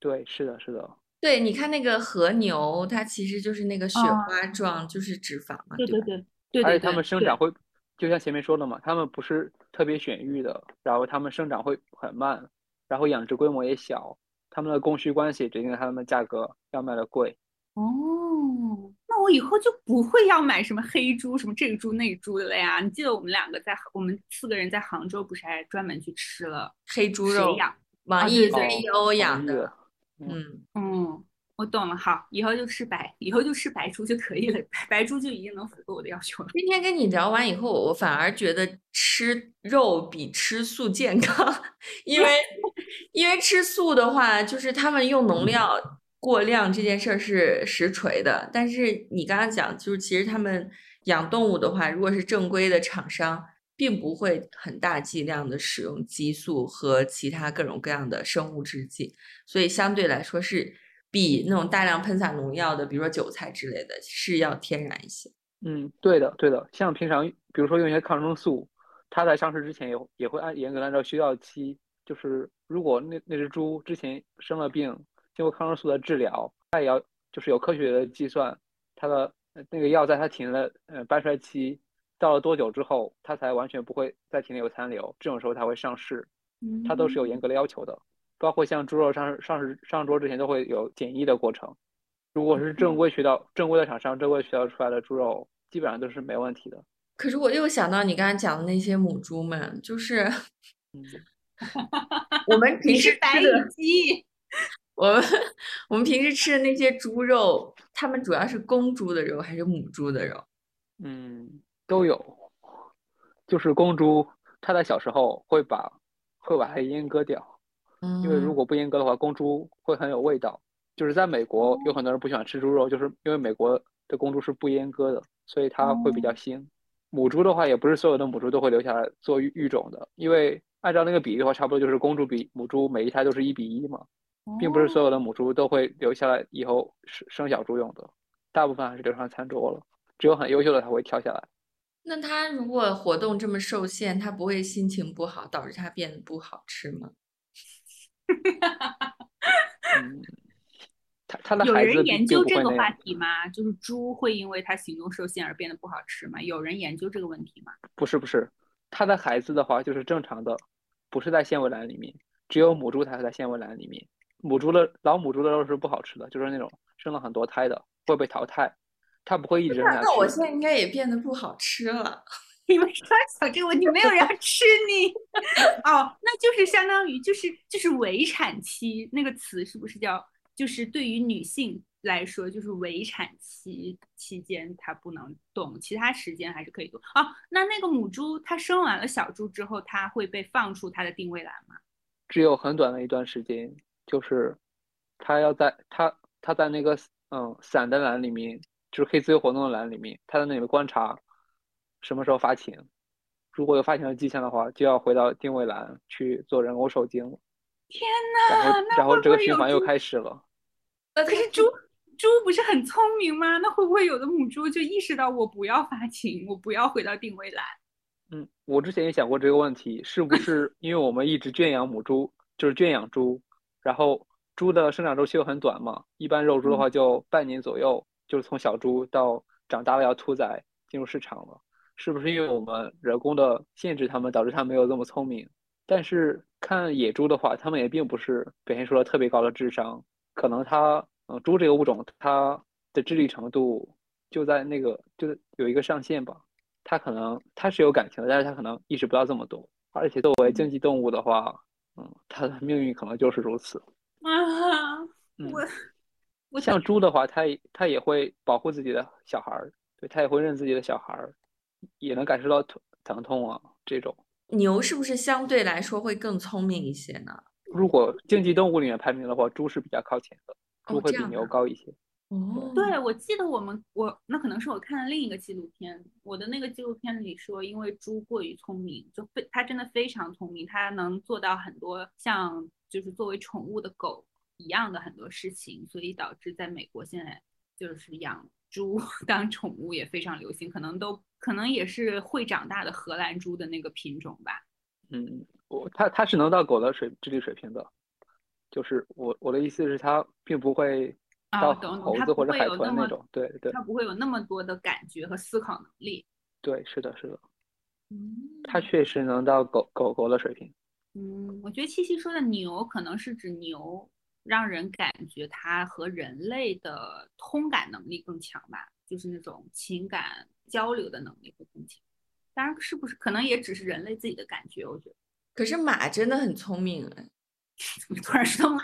对，是的，是的。对，你看那个和牛，它其实就是那个雪哦花状，就是脂肪嘛，吧？对对对对对对而且它们生长会，就像前面说的嘛，它们不是特别选育的，然后它们生长会很慢，然后养殖规模也小，他们的供需关系决定了他们的价格要卖的贵。哦，那我以后就不会要买什么黑猪、什么这个猪那个猪的了呀。你记得我们两个在我们四个人在杭州不是还专门去吃了黑猪肉，谁养？网啊对对易 CEO 养的嗯，嗯，我懂了。好，以后就吃白，以后就吃白猪就可以了，白 <laughs> 白猪就已经能符合我的要求了。今天跟你聊完以后，我反而觉得吃肉比吃素健康，因为 <laughs> 因为吃素的话，就是他们用农药过量这件事儿是实锤的。但是你刚刚讲，就是其实他们养动物的话，如果是正规的厂商，并不会很大剂量的使用激素和其他各种各样的生物制剂，所以相对来说是比那种大量喷洒农药的，比如说韭菜之类的，是要天然一些。嗯，对的，对的。像平常，比如说用一些抗生素，它在上市之前也也会按严格按照需要期，就是如果那那只猪之前生了病，经过抗生素的治疗，它也要就是有科学的计算，它的呃那个药在它体内的呃半衰期到了多久之后，它才完全不会在体内有残留，这种时候才会上市，它都是有严格的要求的。包括像猪肉上上市上桌之前都会有检疫的过程。如果是正规渠道、正规的厂商、正规渠道出来的猪肉，基本上都是没问题的。可是我又想到你刚才讲的那些母猪们，就是嗯，我们平时白羽，鸡，我们我们平时吃的那些猪肉，它们主要是公猪的肉还是母猪的肉？嗯，都有。就是公猪，它在小时候会把会把它阉割掉，因为如嗯果不阉割的话，公猪会很有味道。就是在美国，有很多人不喜欢吃猪肉，就是因为美国的公猪是不阉割的，所以它会比较腥。母猪的话，也不是所有的母猪都会留下来做育育种的，因为按照那个比例的话，差不多就是公猪比母猪每一胎都是一比一嘛，并不是所有的母猪都会留下来以后生生小猪用的，大部分还是留上餐桌了，只有很优秀的才会跳下来。那它如果活动这么受限，它不会心情不好，导致它变得不好吃吗？嗯，他他的有孩子有人研究这个话题吗？就是猪会因为它行动受限而变得不好吃吗？有人研究这个问题吗？不是不是，他的孩子的话就是正常的，不是在纤维栏里面，只有母猪才是在纤维栏里面。母猪的老母猪的肉是不好吃的，就是那种生了很多胎的会被淘汰，它不会一直扔下那我。现在应该也变得不好吃了。你们刚想这个问题，没有人要吃你哦，那就是相当于就是就是围产期那个词是不是叫就是对于女性来说，就是围产期期间她不能动，其他时间还是可以动哦。那那个母猪它生完了小猪之后，它会被放出它的定位栏吗？只有很短的一段时间，就是它要在它它在那个嗯散的栏里面，就是可以自由活动的栏里面，它在那里面观察什么时候发情，如果有发情的迹象的话，就要回到定位栏去做人工受精了。天然后呐，然后这个循环又开始了。呃可是猪猪不是很聪明吗？那会不会有的母猪就意识到我不要发情，我不要回到定位栏？嗯，我之前也想过这个问题，是不是因为我们一直圈养母猪，就是圈养猪，然后猪的生长周期又很短嘛，一般肉猪的话就半年左右，就是从小猪到长大了要屠宰进入市场了，是不是因为我们人工的限制他们，导致它没有这么聪明？但是看野猪的话，它们也并不是表现出了特别高的智商，可能它，嗯，猪这个物种它的智力程度就在那个就有一个上限吧。它可能它是有感情的，但是它可能意识不到这么多。而且作为经济动物的话，嗯，它的命运可能就是如此。<laughs> 啊，嗯，我我像猪的话，它也它也会保护自己的小孩儿，对，它也会认自己的小孩儿，也能感受到疼疼痛啊这种。牛是不是相对来说会更聪明一些呢？如果经济动物里面排名的话，猪是比较靠前的，猪哦，会比。牛高一些。哦，对，我记得我们我那可能是我看了另一个纪录片，我的那个纪录片里说，因为猪过于聪明，就非它真的非常聪明，它能做到很多像就是作为宠物的狗一样的很多事情，所以导致在美国现在就是养猪 <laughs> 当宠物也非常流行，可能都可能也是会长大的荷兰猪的那个品种吧。嗯，我它它是能到狗的水智力水平的，就是我我的意思是它并不会啊，到猴子或者海豚那种。对对它不会有那么多的感觉和思考能力。对，是的，是的，嗯，它确实能到狗狗狗的水平。嗯，我觉得七七说的牛可能是指牛，让人感觉它和人类的通感能力更强吧，就是那种情感交流的能力会更强。当然，是不是可能也只是人类自己的感觉？我觉得可是马真的很聪明哎，<laughs> 怎么突然说到马？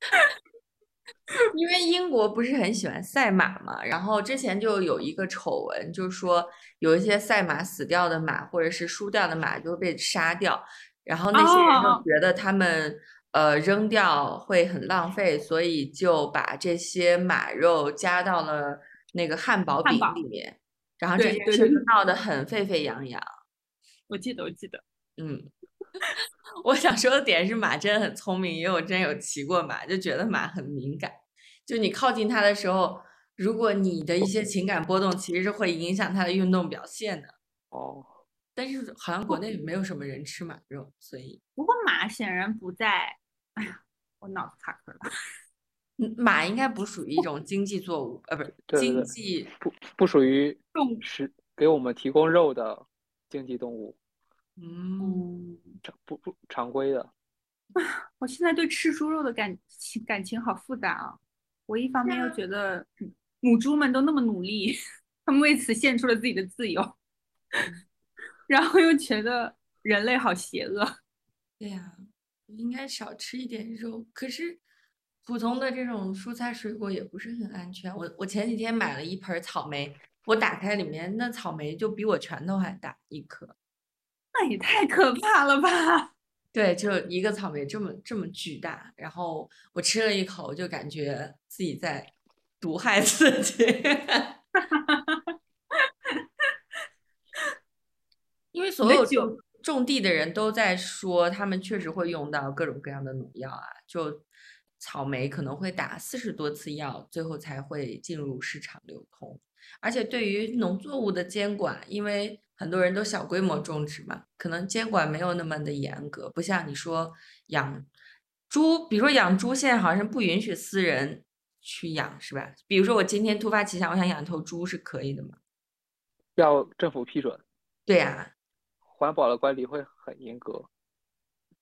<laughs> 因为英国不是很喜欢赛马嘛，然后之前就有一个丑闻，就是说有一些赛马死掉的马或者是输掉的马就会被杀掉，然后那些人哦就觉得他们呃扔掉会很浪费，所以就把这些马肉加到了那个汉堡饼里面，然后这对件事就闹得很沸沸扬扬。我记得，我记得。嗯，<laughs> 我想说的点是马真的很聪明，因为我真有骑过马，就觉得马很敏感。就你靠近它的时候，如果你的一些情感波动，其实是会影响它的运动表现的。哦，但是好像国内没有什么人吃马肉，所以不过马显然不在，哎呀，我脑子卡壳了。嗯 <laughs> 马应该不属于一种经济作物，呃，不是经济。不不属于动物是给我们提供肉的经济动物，嗯，嗯，常不不常规的。<laughs> 我现在对吃猪肉的感情感情好复杂啊！我一方面又觉得嗯母猪们都那么努力，他们为此献出了自己的自由，<laughs> 然后又觉得人类好邪恶。对呀、应该少吃一点肉。可是普通的这种蔬菜水果也不是很安全。我我前几天买了一盆儿草莓，我打开里面那草莓就比我拳头还大一颗。那也太可怕了吧！<laughs> 对，就一个草莓这么这么巨大，然后我吃了一口，就感觉自己在毒害自己。<laughs> 因为所有酒种种地的人都在说，他们确实会用到各种各样的农药啊，就草莓可能会打四十多次药，最后才会进入市场流通。而且对于农作物的监管，因为很多人都小规模种植嘛，可能监管没有那么的严格，不像你说养猪，比如说养猪，现在好像不允许私人去养，是吧？比如说我今天突发奇想，我想养头猪是可以的吗？要政府批准，对呀、环保的管理会很严格。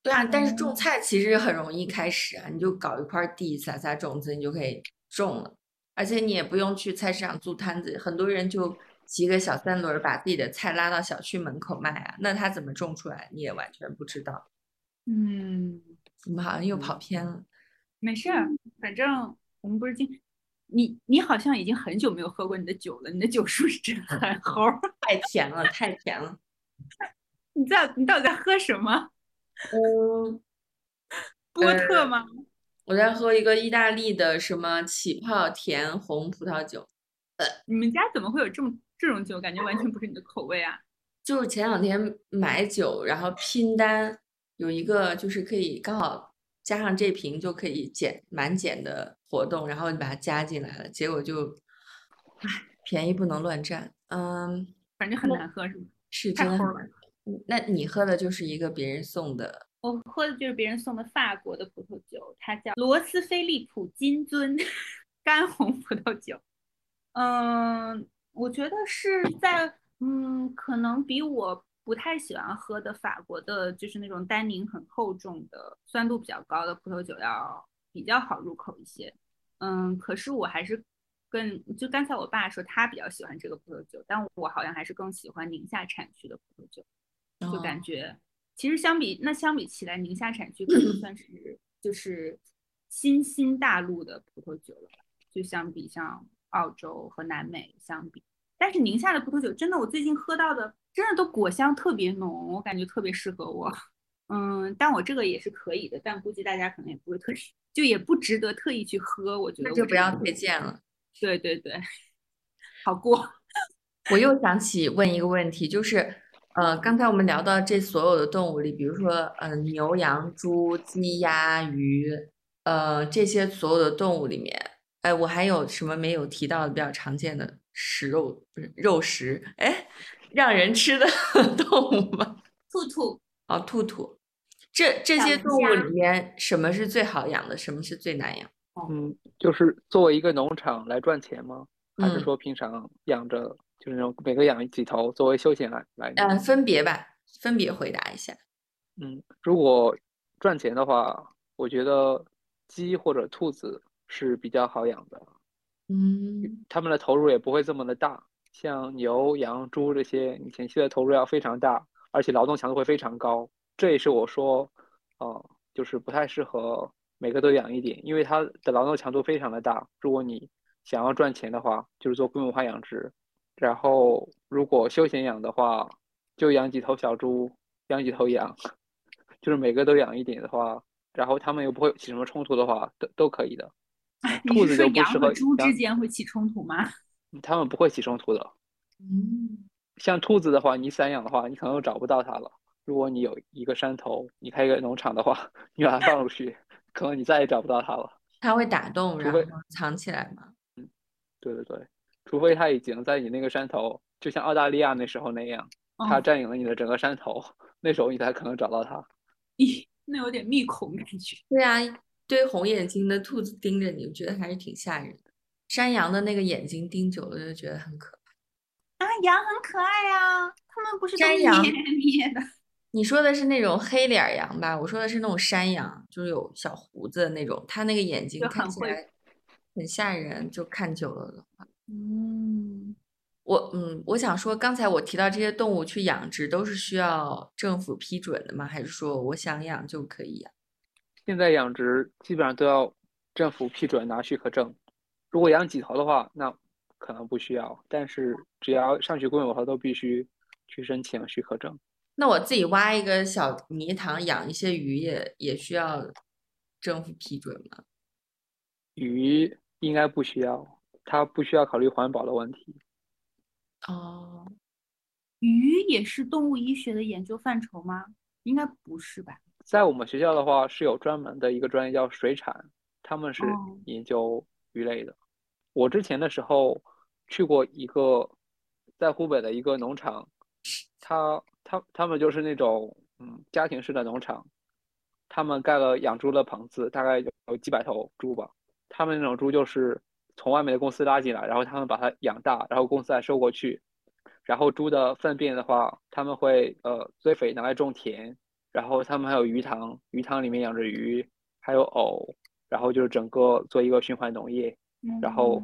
对啊，但是种菜其实很容易开始啊，你就搞一块地，撒撒种子，你就可以种了。而且你也不用去菜市场租摊子，很多人就骑个小三轮儿把自己的菜拉到小区门口卖啊，那他怎么种出来，你也完全不知道。嗯，我们好像又跑偏了。没事儿，反正我们不是今你你好像已经很久没有喝过你的酒了，你的酒是不是真的很 <laughs> 齁。<laughs> 太甜了，太甜了。你在你到底在喝什么？嗯，<laughs> 波特吗？我在喝一个意大利的什么起泡甜红葡萄酒，呃你们家怎么会有这么这种酒？感觉完全不是你的口味啊！就是前两天买酒，然后拼单有一个就是可以刚好加上这瓶就可以减满减的活动，然后你把它加进来了，结果就，唉，便宜不能乱占，嗯，反正很难喝，是吗？是真的那你喝的就是一个别人送的，我喝的就是别人送的法国的葡萄酒，它叫罗斯菲利普金樽干红葡萄酒。嗯，我觉得是在嗯，可能比我不太喜欢喝的法国的，就是那种单宁很厚重的、酸度比较高的葡萄酒要比较好入口一些。嗯，可是我还是更就刚才我爸说他比较喜欢这个葡萄酒，但我好像还是更喜欢宁夏产区的葡萄酒。就感哦觉其实相比那相比起来，宁夏产区可能算是就是新兴大陆的葡萄酒了吧，就相比像澳洲和南美相比，但是宁夏的葡萄酒真的，我最近喝到的真的都果香特别浓，我感觉特别适合我。嗯，但我这个也是可以的，但估计大家可能也不会特意，就也不值得特意去喝。我觉得那就不要推荐了。对对对，<laughs> 好过。我又想起问一个问题，就是，呃，刚才我们聊到这所有的动物里，比如说，呃，牛、羊、猪、鸡、鸭、鱼，呃，这些所有的动物里面，哎，我还有什么没有提到的比较常见的食肉，不是肉食，哎，让人吃的 <laughs> 动物吗？兔兔，哦，兔兔，这这些动物里面，什么是最好养的，什么是最难养？嗯，就是作为一个农场来赚钱吗？还是嗯说平常养着，就是那种每个养几头作为休闲来来嗯？呃，分别吧，分别回答一下。嗯，如果赚钱的话，我觉得鸡或者兔子是比较好养的，嗯，他们的投入也不会这么的大。像牛、羊、猪这些，你前期的投入要非常大，而且劳动强度会非常高。这也是我说，呃，就是不太适合每个都养一点，因为它的劳动强度非常的大。如果你想要赚钱的话，就是做规模化养殖。然后如果休闲养的话，就养几头小猪，养几头羊，<laughs> 就是每个都养一点的话，然后它们又不会起什么冲突的话，都都可以的。<laughs> 兔子是说羊就不适合和猪之间会起冲突吗？它们不会起冲突的。<laughs> 嗯，像兔子的话，你散养的话，你可能又找不到它了。如果你有一个山头，你开一个农场的话，你把它放出去，可能你再也找不到它了。它会打洞，然后藏起来吗？嗯对对对，除非它已经在你那个山头，就像澳大利亚那时候那样，它哦占领了你的整个山头，那时候你才可能找到它。咦，那有点密恐感觉。对啊，一堆红眼睛的兔子盯着你，我觉得还是挺吓人的。山羊的那个眼睛盯久了就觉得很可怕。啊，羊很可爱呀、它们不是都咩山羊咩的？你说的是那种黑脸羊吧？我说的是那种山羊，就是有小胡子的那种，它那个眼睛看起来很吓人，就看久了的话。嗯，我嗯，我想说，刚才我提到这些动物去养殖都是需要政府批准的吗？还是说我想养就可以养？现在养殖基本上都要政府批准拿许可证。如果养几头的话，那可能不需要，但是只要上去规模化，都必须去申请许可证。那我自己挖一个小泥塘养一些鱼也也需要政府批准吗？鱼应该不需要，它不需要考虑环保的问题。哦，鱼也是动物医学的研究范畴吗？应该不是吧？在我们学校的话，是有专门的一个专业叫水产，他们是哦研究鱼类的。我之前的时候去过一个在湖北的一个农场，他他他们就是那种嗯家庭式的农场，他们盖了养猪的棚子，大概有有几百头猪吧，他们那种猪就是从外面的公司拉进来，然后他们把它养大，然后公司再收过去。然后猪的粪便的话，他们会呃堆肥拿来种田，然后他们还有鱼塘，鱼塘里面养着鱼，还有藕，然后就是整个做一个循环农业，然后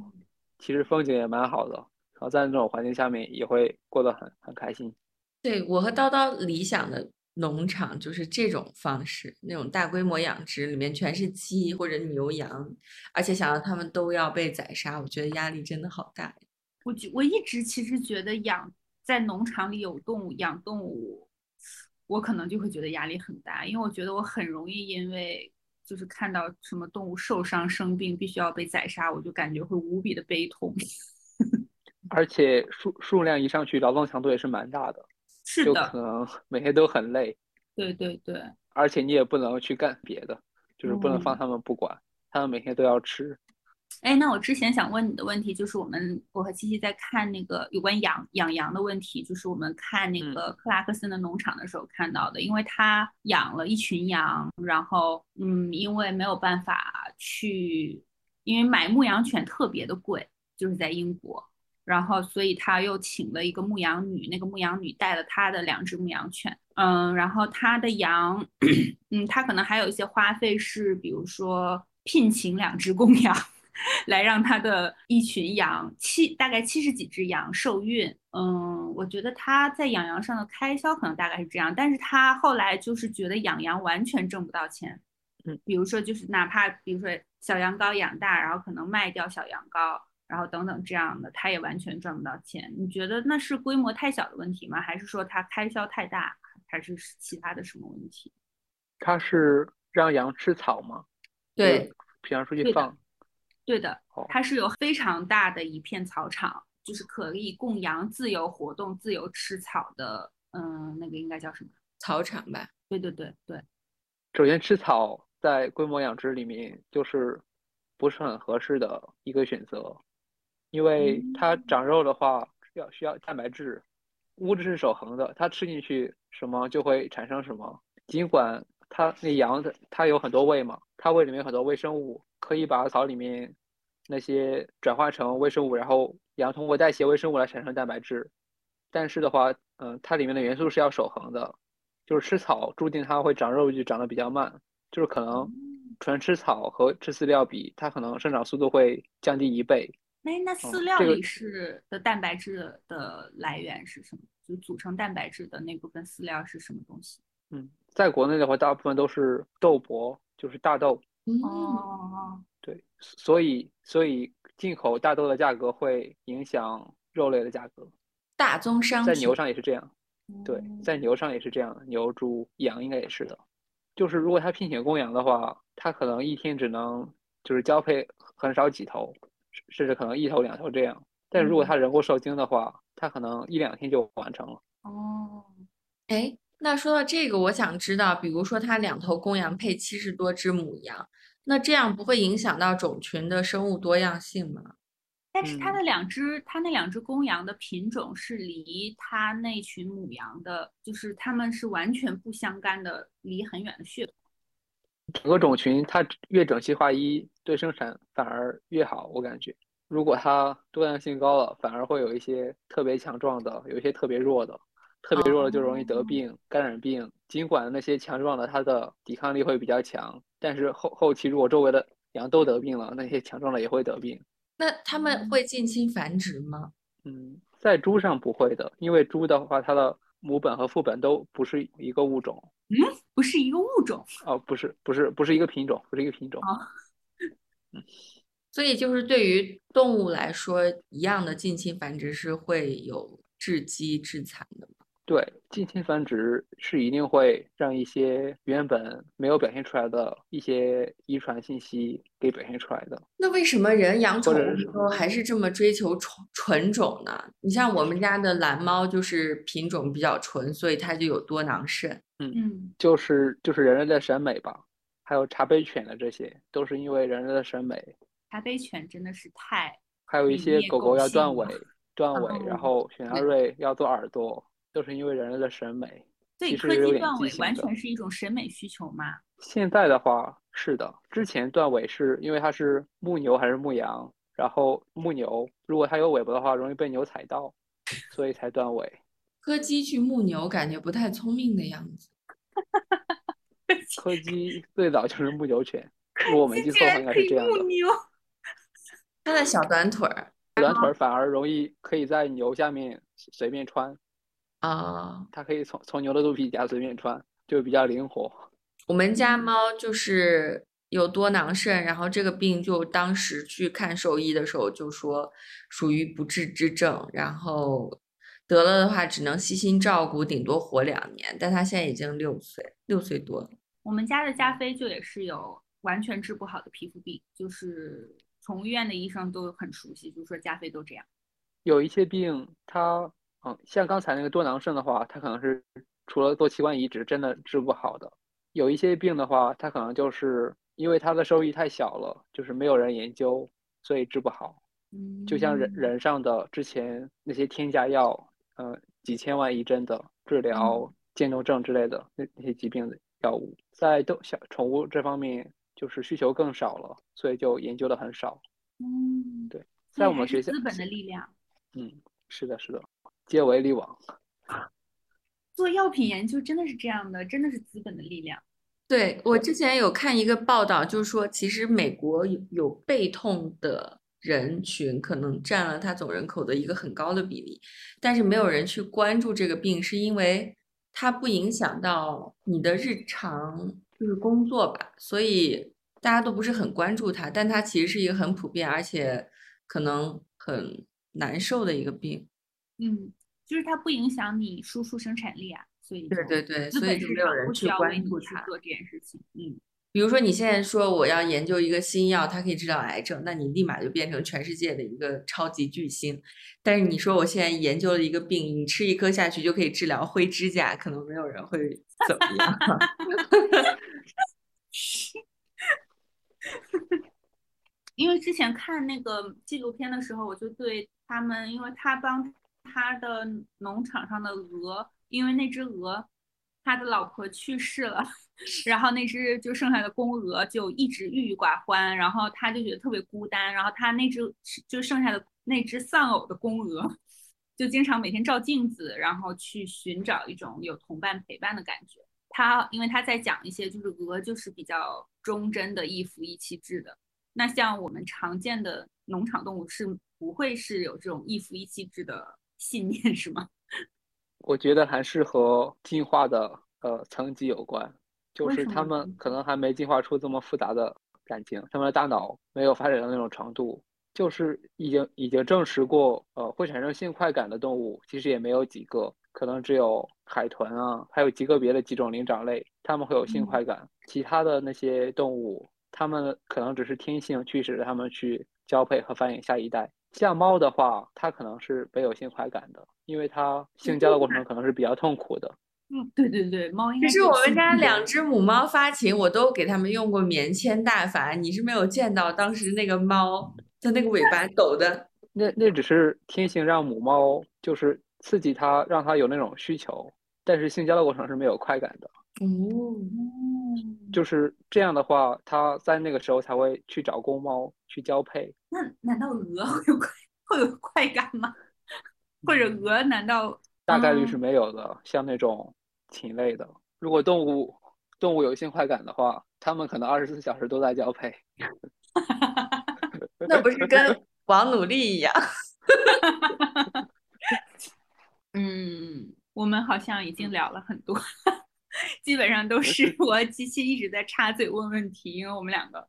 其实风景也蛮好的，然后在那种环境下面也会过得很很开心。对我和叨叨理想的农场就是这种方式，那种大规模养殖，里面全是鸡或者牛羊，而且想到他们都要被宰杀，我觉得压力真的好大。我觉我一直其实觉得养在农场里有动物养动物，我可能就会觉得压力很大，因为我觉得我很容易因为就是看到什么动物受伤生病必须要被宰杀，我就感觉会无比的悲痛。<laughs> 而且数数量一上去，劳动强度也是蛮大的，就是的，可能 <laughs> 每天都很累，对对对，而且你也不能去干别的，就是不能放嗯。他们不管，他们每天都要吃。哎，那我之前想问你的问题就是，我们我和七七在看那个有关养养羊的问题，就是我们看那嗯。个克拉克森的农场的时候看到的，因为他养了一群羊，然后嗯，因为没有办法去，因为买牧羊犬特别的贵，就是在英国，然后所以他又请了一个牧羊女，那个牧羊女带了他的两只牧羊犬，嗯，然后他的羊，<clears throat> 嗯，他可能还有一些花费是，比如说聘请两只公羊。<laughs> 来让他的一群羊七大概七十几只羊受孕。嗯，我觉得他在养羊上的开销可能大概是这样，但是他后来就是觉得养羊完全挣不到钱。嗯，比如说就是哪怕比如说小羊羔养大，然后可能卖掉小羊羔，然后等等这样的，他也完全赚不到钱。你觉得那是规模太小的问题吗？还是说他开销太大，还是其他的什么问题？他是让羊吃草吗？对，平常出去放。对的哦，它是有非常大的一片草场，就是可以供羊自由活动、自由吃草的。嗯，那个应该叫什么？草场吧。对对对对，首先，吃草在规模养殖里面就是不是很合适的一个选择，因为它长肉的话要需要蛋白质，物质是守恒的，它吃进去什么就会产生什么。尽管它那羊的它有很多胃嘛，它胃里面有很多微生物，可以把草里面那些转化成微生物，然后羊通过代谢微生物来产生蛋白质。但是的话，嗯、它里面的元素是要守恒的，就是吃草注定它会长肉就长得比较慢，就是可能纯吃草和吃饲料比，它可能生长速度会降低一倍。哎，那饲料里是的蛋白质的来源是什么？就组成蛋白质的那部分饲料是什么东西？嗯，在国内的话，大部分都是豆粕，就是大豆。嗯，哦，对，所以所以进口大豆的价格会影响肉类的价格，大宗商品在牛上也是这样。对，嗯在牛上也是这样的，牛、猪、羊应该也是的。就是如果他聘请公羊的话，他可能一天只能就是交配很少几头，甚甚至可能一头两头这样。但如果他人工受精的话，他可能一两天就完成了。哦，哎，那说到这个，我想知道，比如说它两头公羊配七十多只母羊，那这样不会影响到种群的生物多样性吗？但是它嗯的两只，它那两只公羊的品种是离它那群母羊的，就是它们是完全不相干的，离很远的血统。整个种群它越整齐划一，对生产反而越好，我感觉。如果它多样性高了，反而会有一些特别强壮的，有一些特别弱的，特别弱的就容易得病、感染病。尽管那些强壮的它的抵抗力会比较强，但是后后期如果周围的羊都得病了，那些强壮的也会得病。那它们会近亲繁殖吗？嗯，在猪上不会的，因为猪的话，它的母本和父本都不是一个物种。嗯不是一个物种。哦，不是，不是，不是一个品种，不是一个品种。<laughs> 所以就是对于动物来说，一样的近亲繁殖是会有致畸致残的吗？对，近亲繁殖是一定会让一些原本没有表现出来的一些遗传信息给表现出来的。那为什么人养宠物的时候还是这么追求纯纯种呢？你像我们家的蓝猫就是品种比较纯，所以它就有多囊肾。嗯，就是就是人类的审美吧，还有茶杯犬的这些，都是因为人类的审美。茶杯犬真的是太……还有一些狗狗要断尾，断尾，然哦后雪纳瑞要做耳朵，都是因为人类的审美。所以其实有点柯基断尾完全是一种审美需求嘛？现在的话是的，之前断尾是因为它是牧牛还是牧羊，然后牧牛如果它有尾巴的话，容易被牛踩到，所以才断尾。柯基去牧牛，感觉不太聪明的样子。<laughs> 柯基最早就是牧牛犬，如果我没记错的话，应该是这样的。牧牛。它的小短腿儿短腿儿反而容易可以在牛下面随便穿，啊，它可以从从牛的肚皮底下随便穿，就比较灵活。我们家猫就是有多囊肾，然后这个病就当时去看兽医的时候就说属于不治之症，然后得了的话只能悉心照顾，顶多活两年。但它现在已经六岁，六岁多了。我们家的加菲就也是有完全治不好的皮肤病，就是宠物医院的医生都很熟悉，就说加菲都这样。有一些病，它嗯，像刚才那个多囊肾的话，它可能是除了做器官移植，真的治不好的。有一些病的话，它可能就是因为它的收益太小了，就是没有人研究，所以治不好。嗯，就像人人上的之前那些添加药，呃，几千万一针的治疗渐冻症之类的那那些疾病的药物，在动小宠物这方面就是需求更少了，所以就研究的很少。嗯，对，在我们学校，资本的力量。嗯，是的，是的，皆为利网。做药品研究真的是这样的，真的是资本的力量。对，我之前有看一个报道，就是说其实美国有有背痛的人群，可能占了它总人口的一个很高的比例，但是没有人去关注这个病，是因为它不影响到你的日常就是工作吧，所以大家都不是很关注它，但它其实是一个很普遍而且可能很难受的一个病。嗯，就是它不影响你输出生产力啊，所以对对对，所以就没有人去关注它。去做这件事情。嗯，比如说你现在说我要研究一个新药，它可以治疗癌症，那你立马就变成全世界的一个超级巨星。但是你说我现在研究了一个病，你吃一颗下去就可以治疗灰指甲，可能没有人会 <laughs> 怎么样。<laughs> 因为之前看那个纪录片的时候，我就对他们，因为他帮他的农场上的鹅，因为那只鹅他的老婆去世了，<laughs> 然后那只就剩下的公鹅就一直郁郁寡欢，然后他就觉得特别孤单，然后他那只就剩下的那只丧偶的公鹅，就经常每天照镜子，然后去寻找一种有同伴陪伴的感觉。他因为他在讲一些就是鹅就是比较忠贞的一夫一妻制的，那像我们常见的农场动物是不会是有这种一夫一妻制的信念是吗？<laughs> 我觉得还是和进化的呃层级有关，就是它什么呢们可能还没进化出这么复杂的感情，他们的大脑没有发展到那种程度，就是已经已经证实过，呃，会产生性快感的动物其实也没有几个，可能只有海豚啊，还有极个别的几种灵长类，它们会有性嗯快感，其他的那些动物，它们可能只是天性驱使着它们去交配和繁衍下一代。像猫的话，它可能是没有性快感的，因为它性交的过程可能是比较痛苦的。嗯，对对对，猫应该可是我们家两只母猫发情，我都给它们用过棉签大法，你是没有见到当时那个猫它那个尾巴抖的。<laughs> 那那只是天性让母猫就是刺激它，让它有那种需求，但是性交的过程是没有快感的。就是这样的话，它在那个时候才会去找公猫去交配。那难道鹅会有快会有快感吗？或者鹅难道大概率嗯是没有的，像那种禽类的。如果动物动物有性快感的话，它们可能二十四小时都在交配。<laughs> 那不是跟 <laughs> 王努力一样？<laughs> 嗯，我们好像已经聊了很多，基本上都是我机器一直在插嘴问问题，因为我们两个，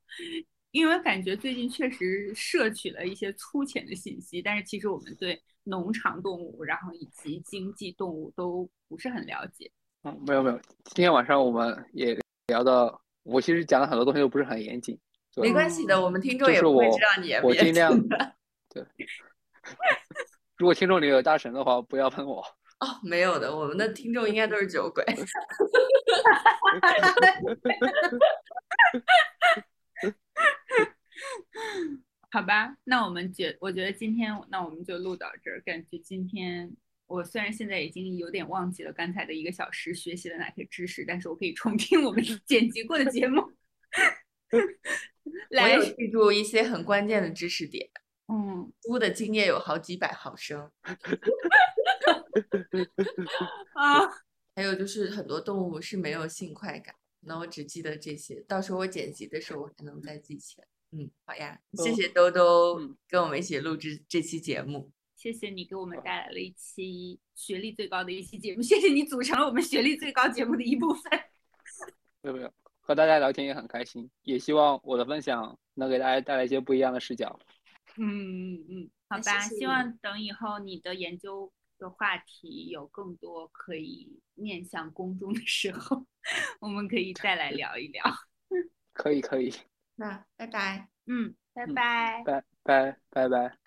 因为感觉最近确实摄取了一些粗浅的信息，但是其实我们对农场动物，然后以及经济动物都不是很了解。嗯，没有没有，今天晚上我们也聊到，我其实讲了很多东西都不是很严谨。没关系的，我们听众也不会知道你我尽量的 <laughs> 对。<laughs> 如果听众里有大神的话，不要喷我。哦，没有的，我们的听众应该都是酒鬼。<laughs> 好吧，那我们觉，我觉得今天那我们就录到这儿，感觉今天我虽然现在已经有点忘记了刚才的一个小时学习了哪些知识，但是我可以重听我们 <laughs> 剪辑过的节目。我有记住一些很关键的知识点。嗯，猪的精液有好几百毫升。<laughs> 啊，还有就是很多动物是没有性快感。那我只记得这些，到时候我剪辑的时候我还能再记起来。嗯，好呀，谢谢兜兜跟我们一起录制这期节目。谢谢你给我们带来了一期学历最高的一期节目，谢谢你组成了我们学历最高节目的一部分。<laughs> 没有没有，和大家聊天也很开心，也希望我的分享能给大家带来一些不一样的视角。嗯嗯嗯，好吧，希望等以后你的研究的话题有更多可以面向公众的时候，我们可以再来聊一聊。<laughs> 可以可以。那拜拜。嗯，拜拜。拜拜拜拜。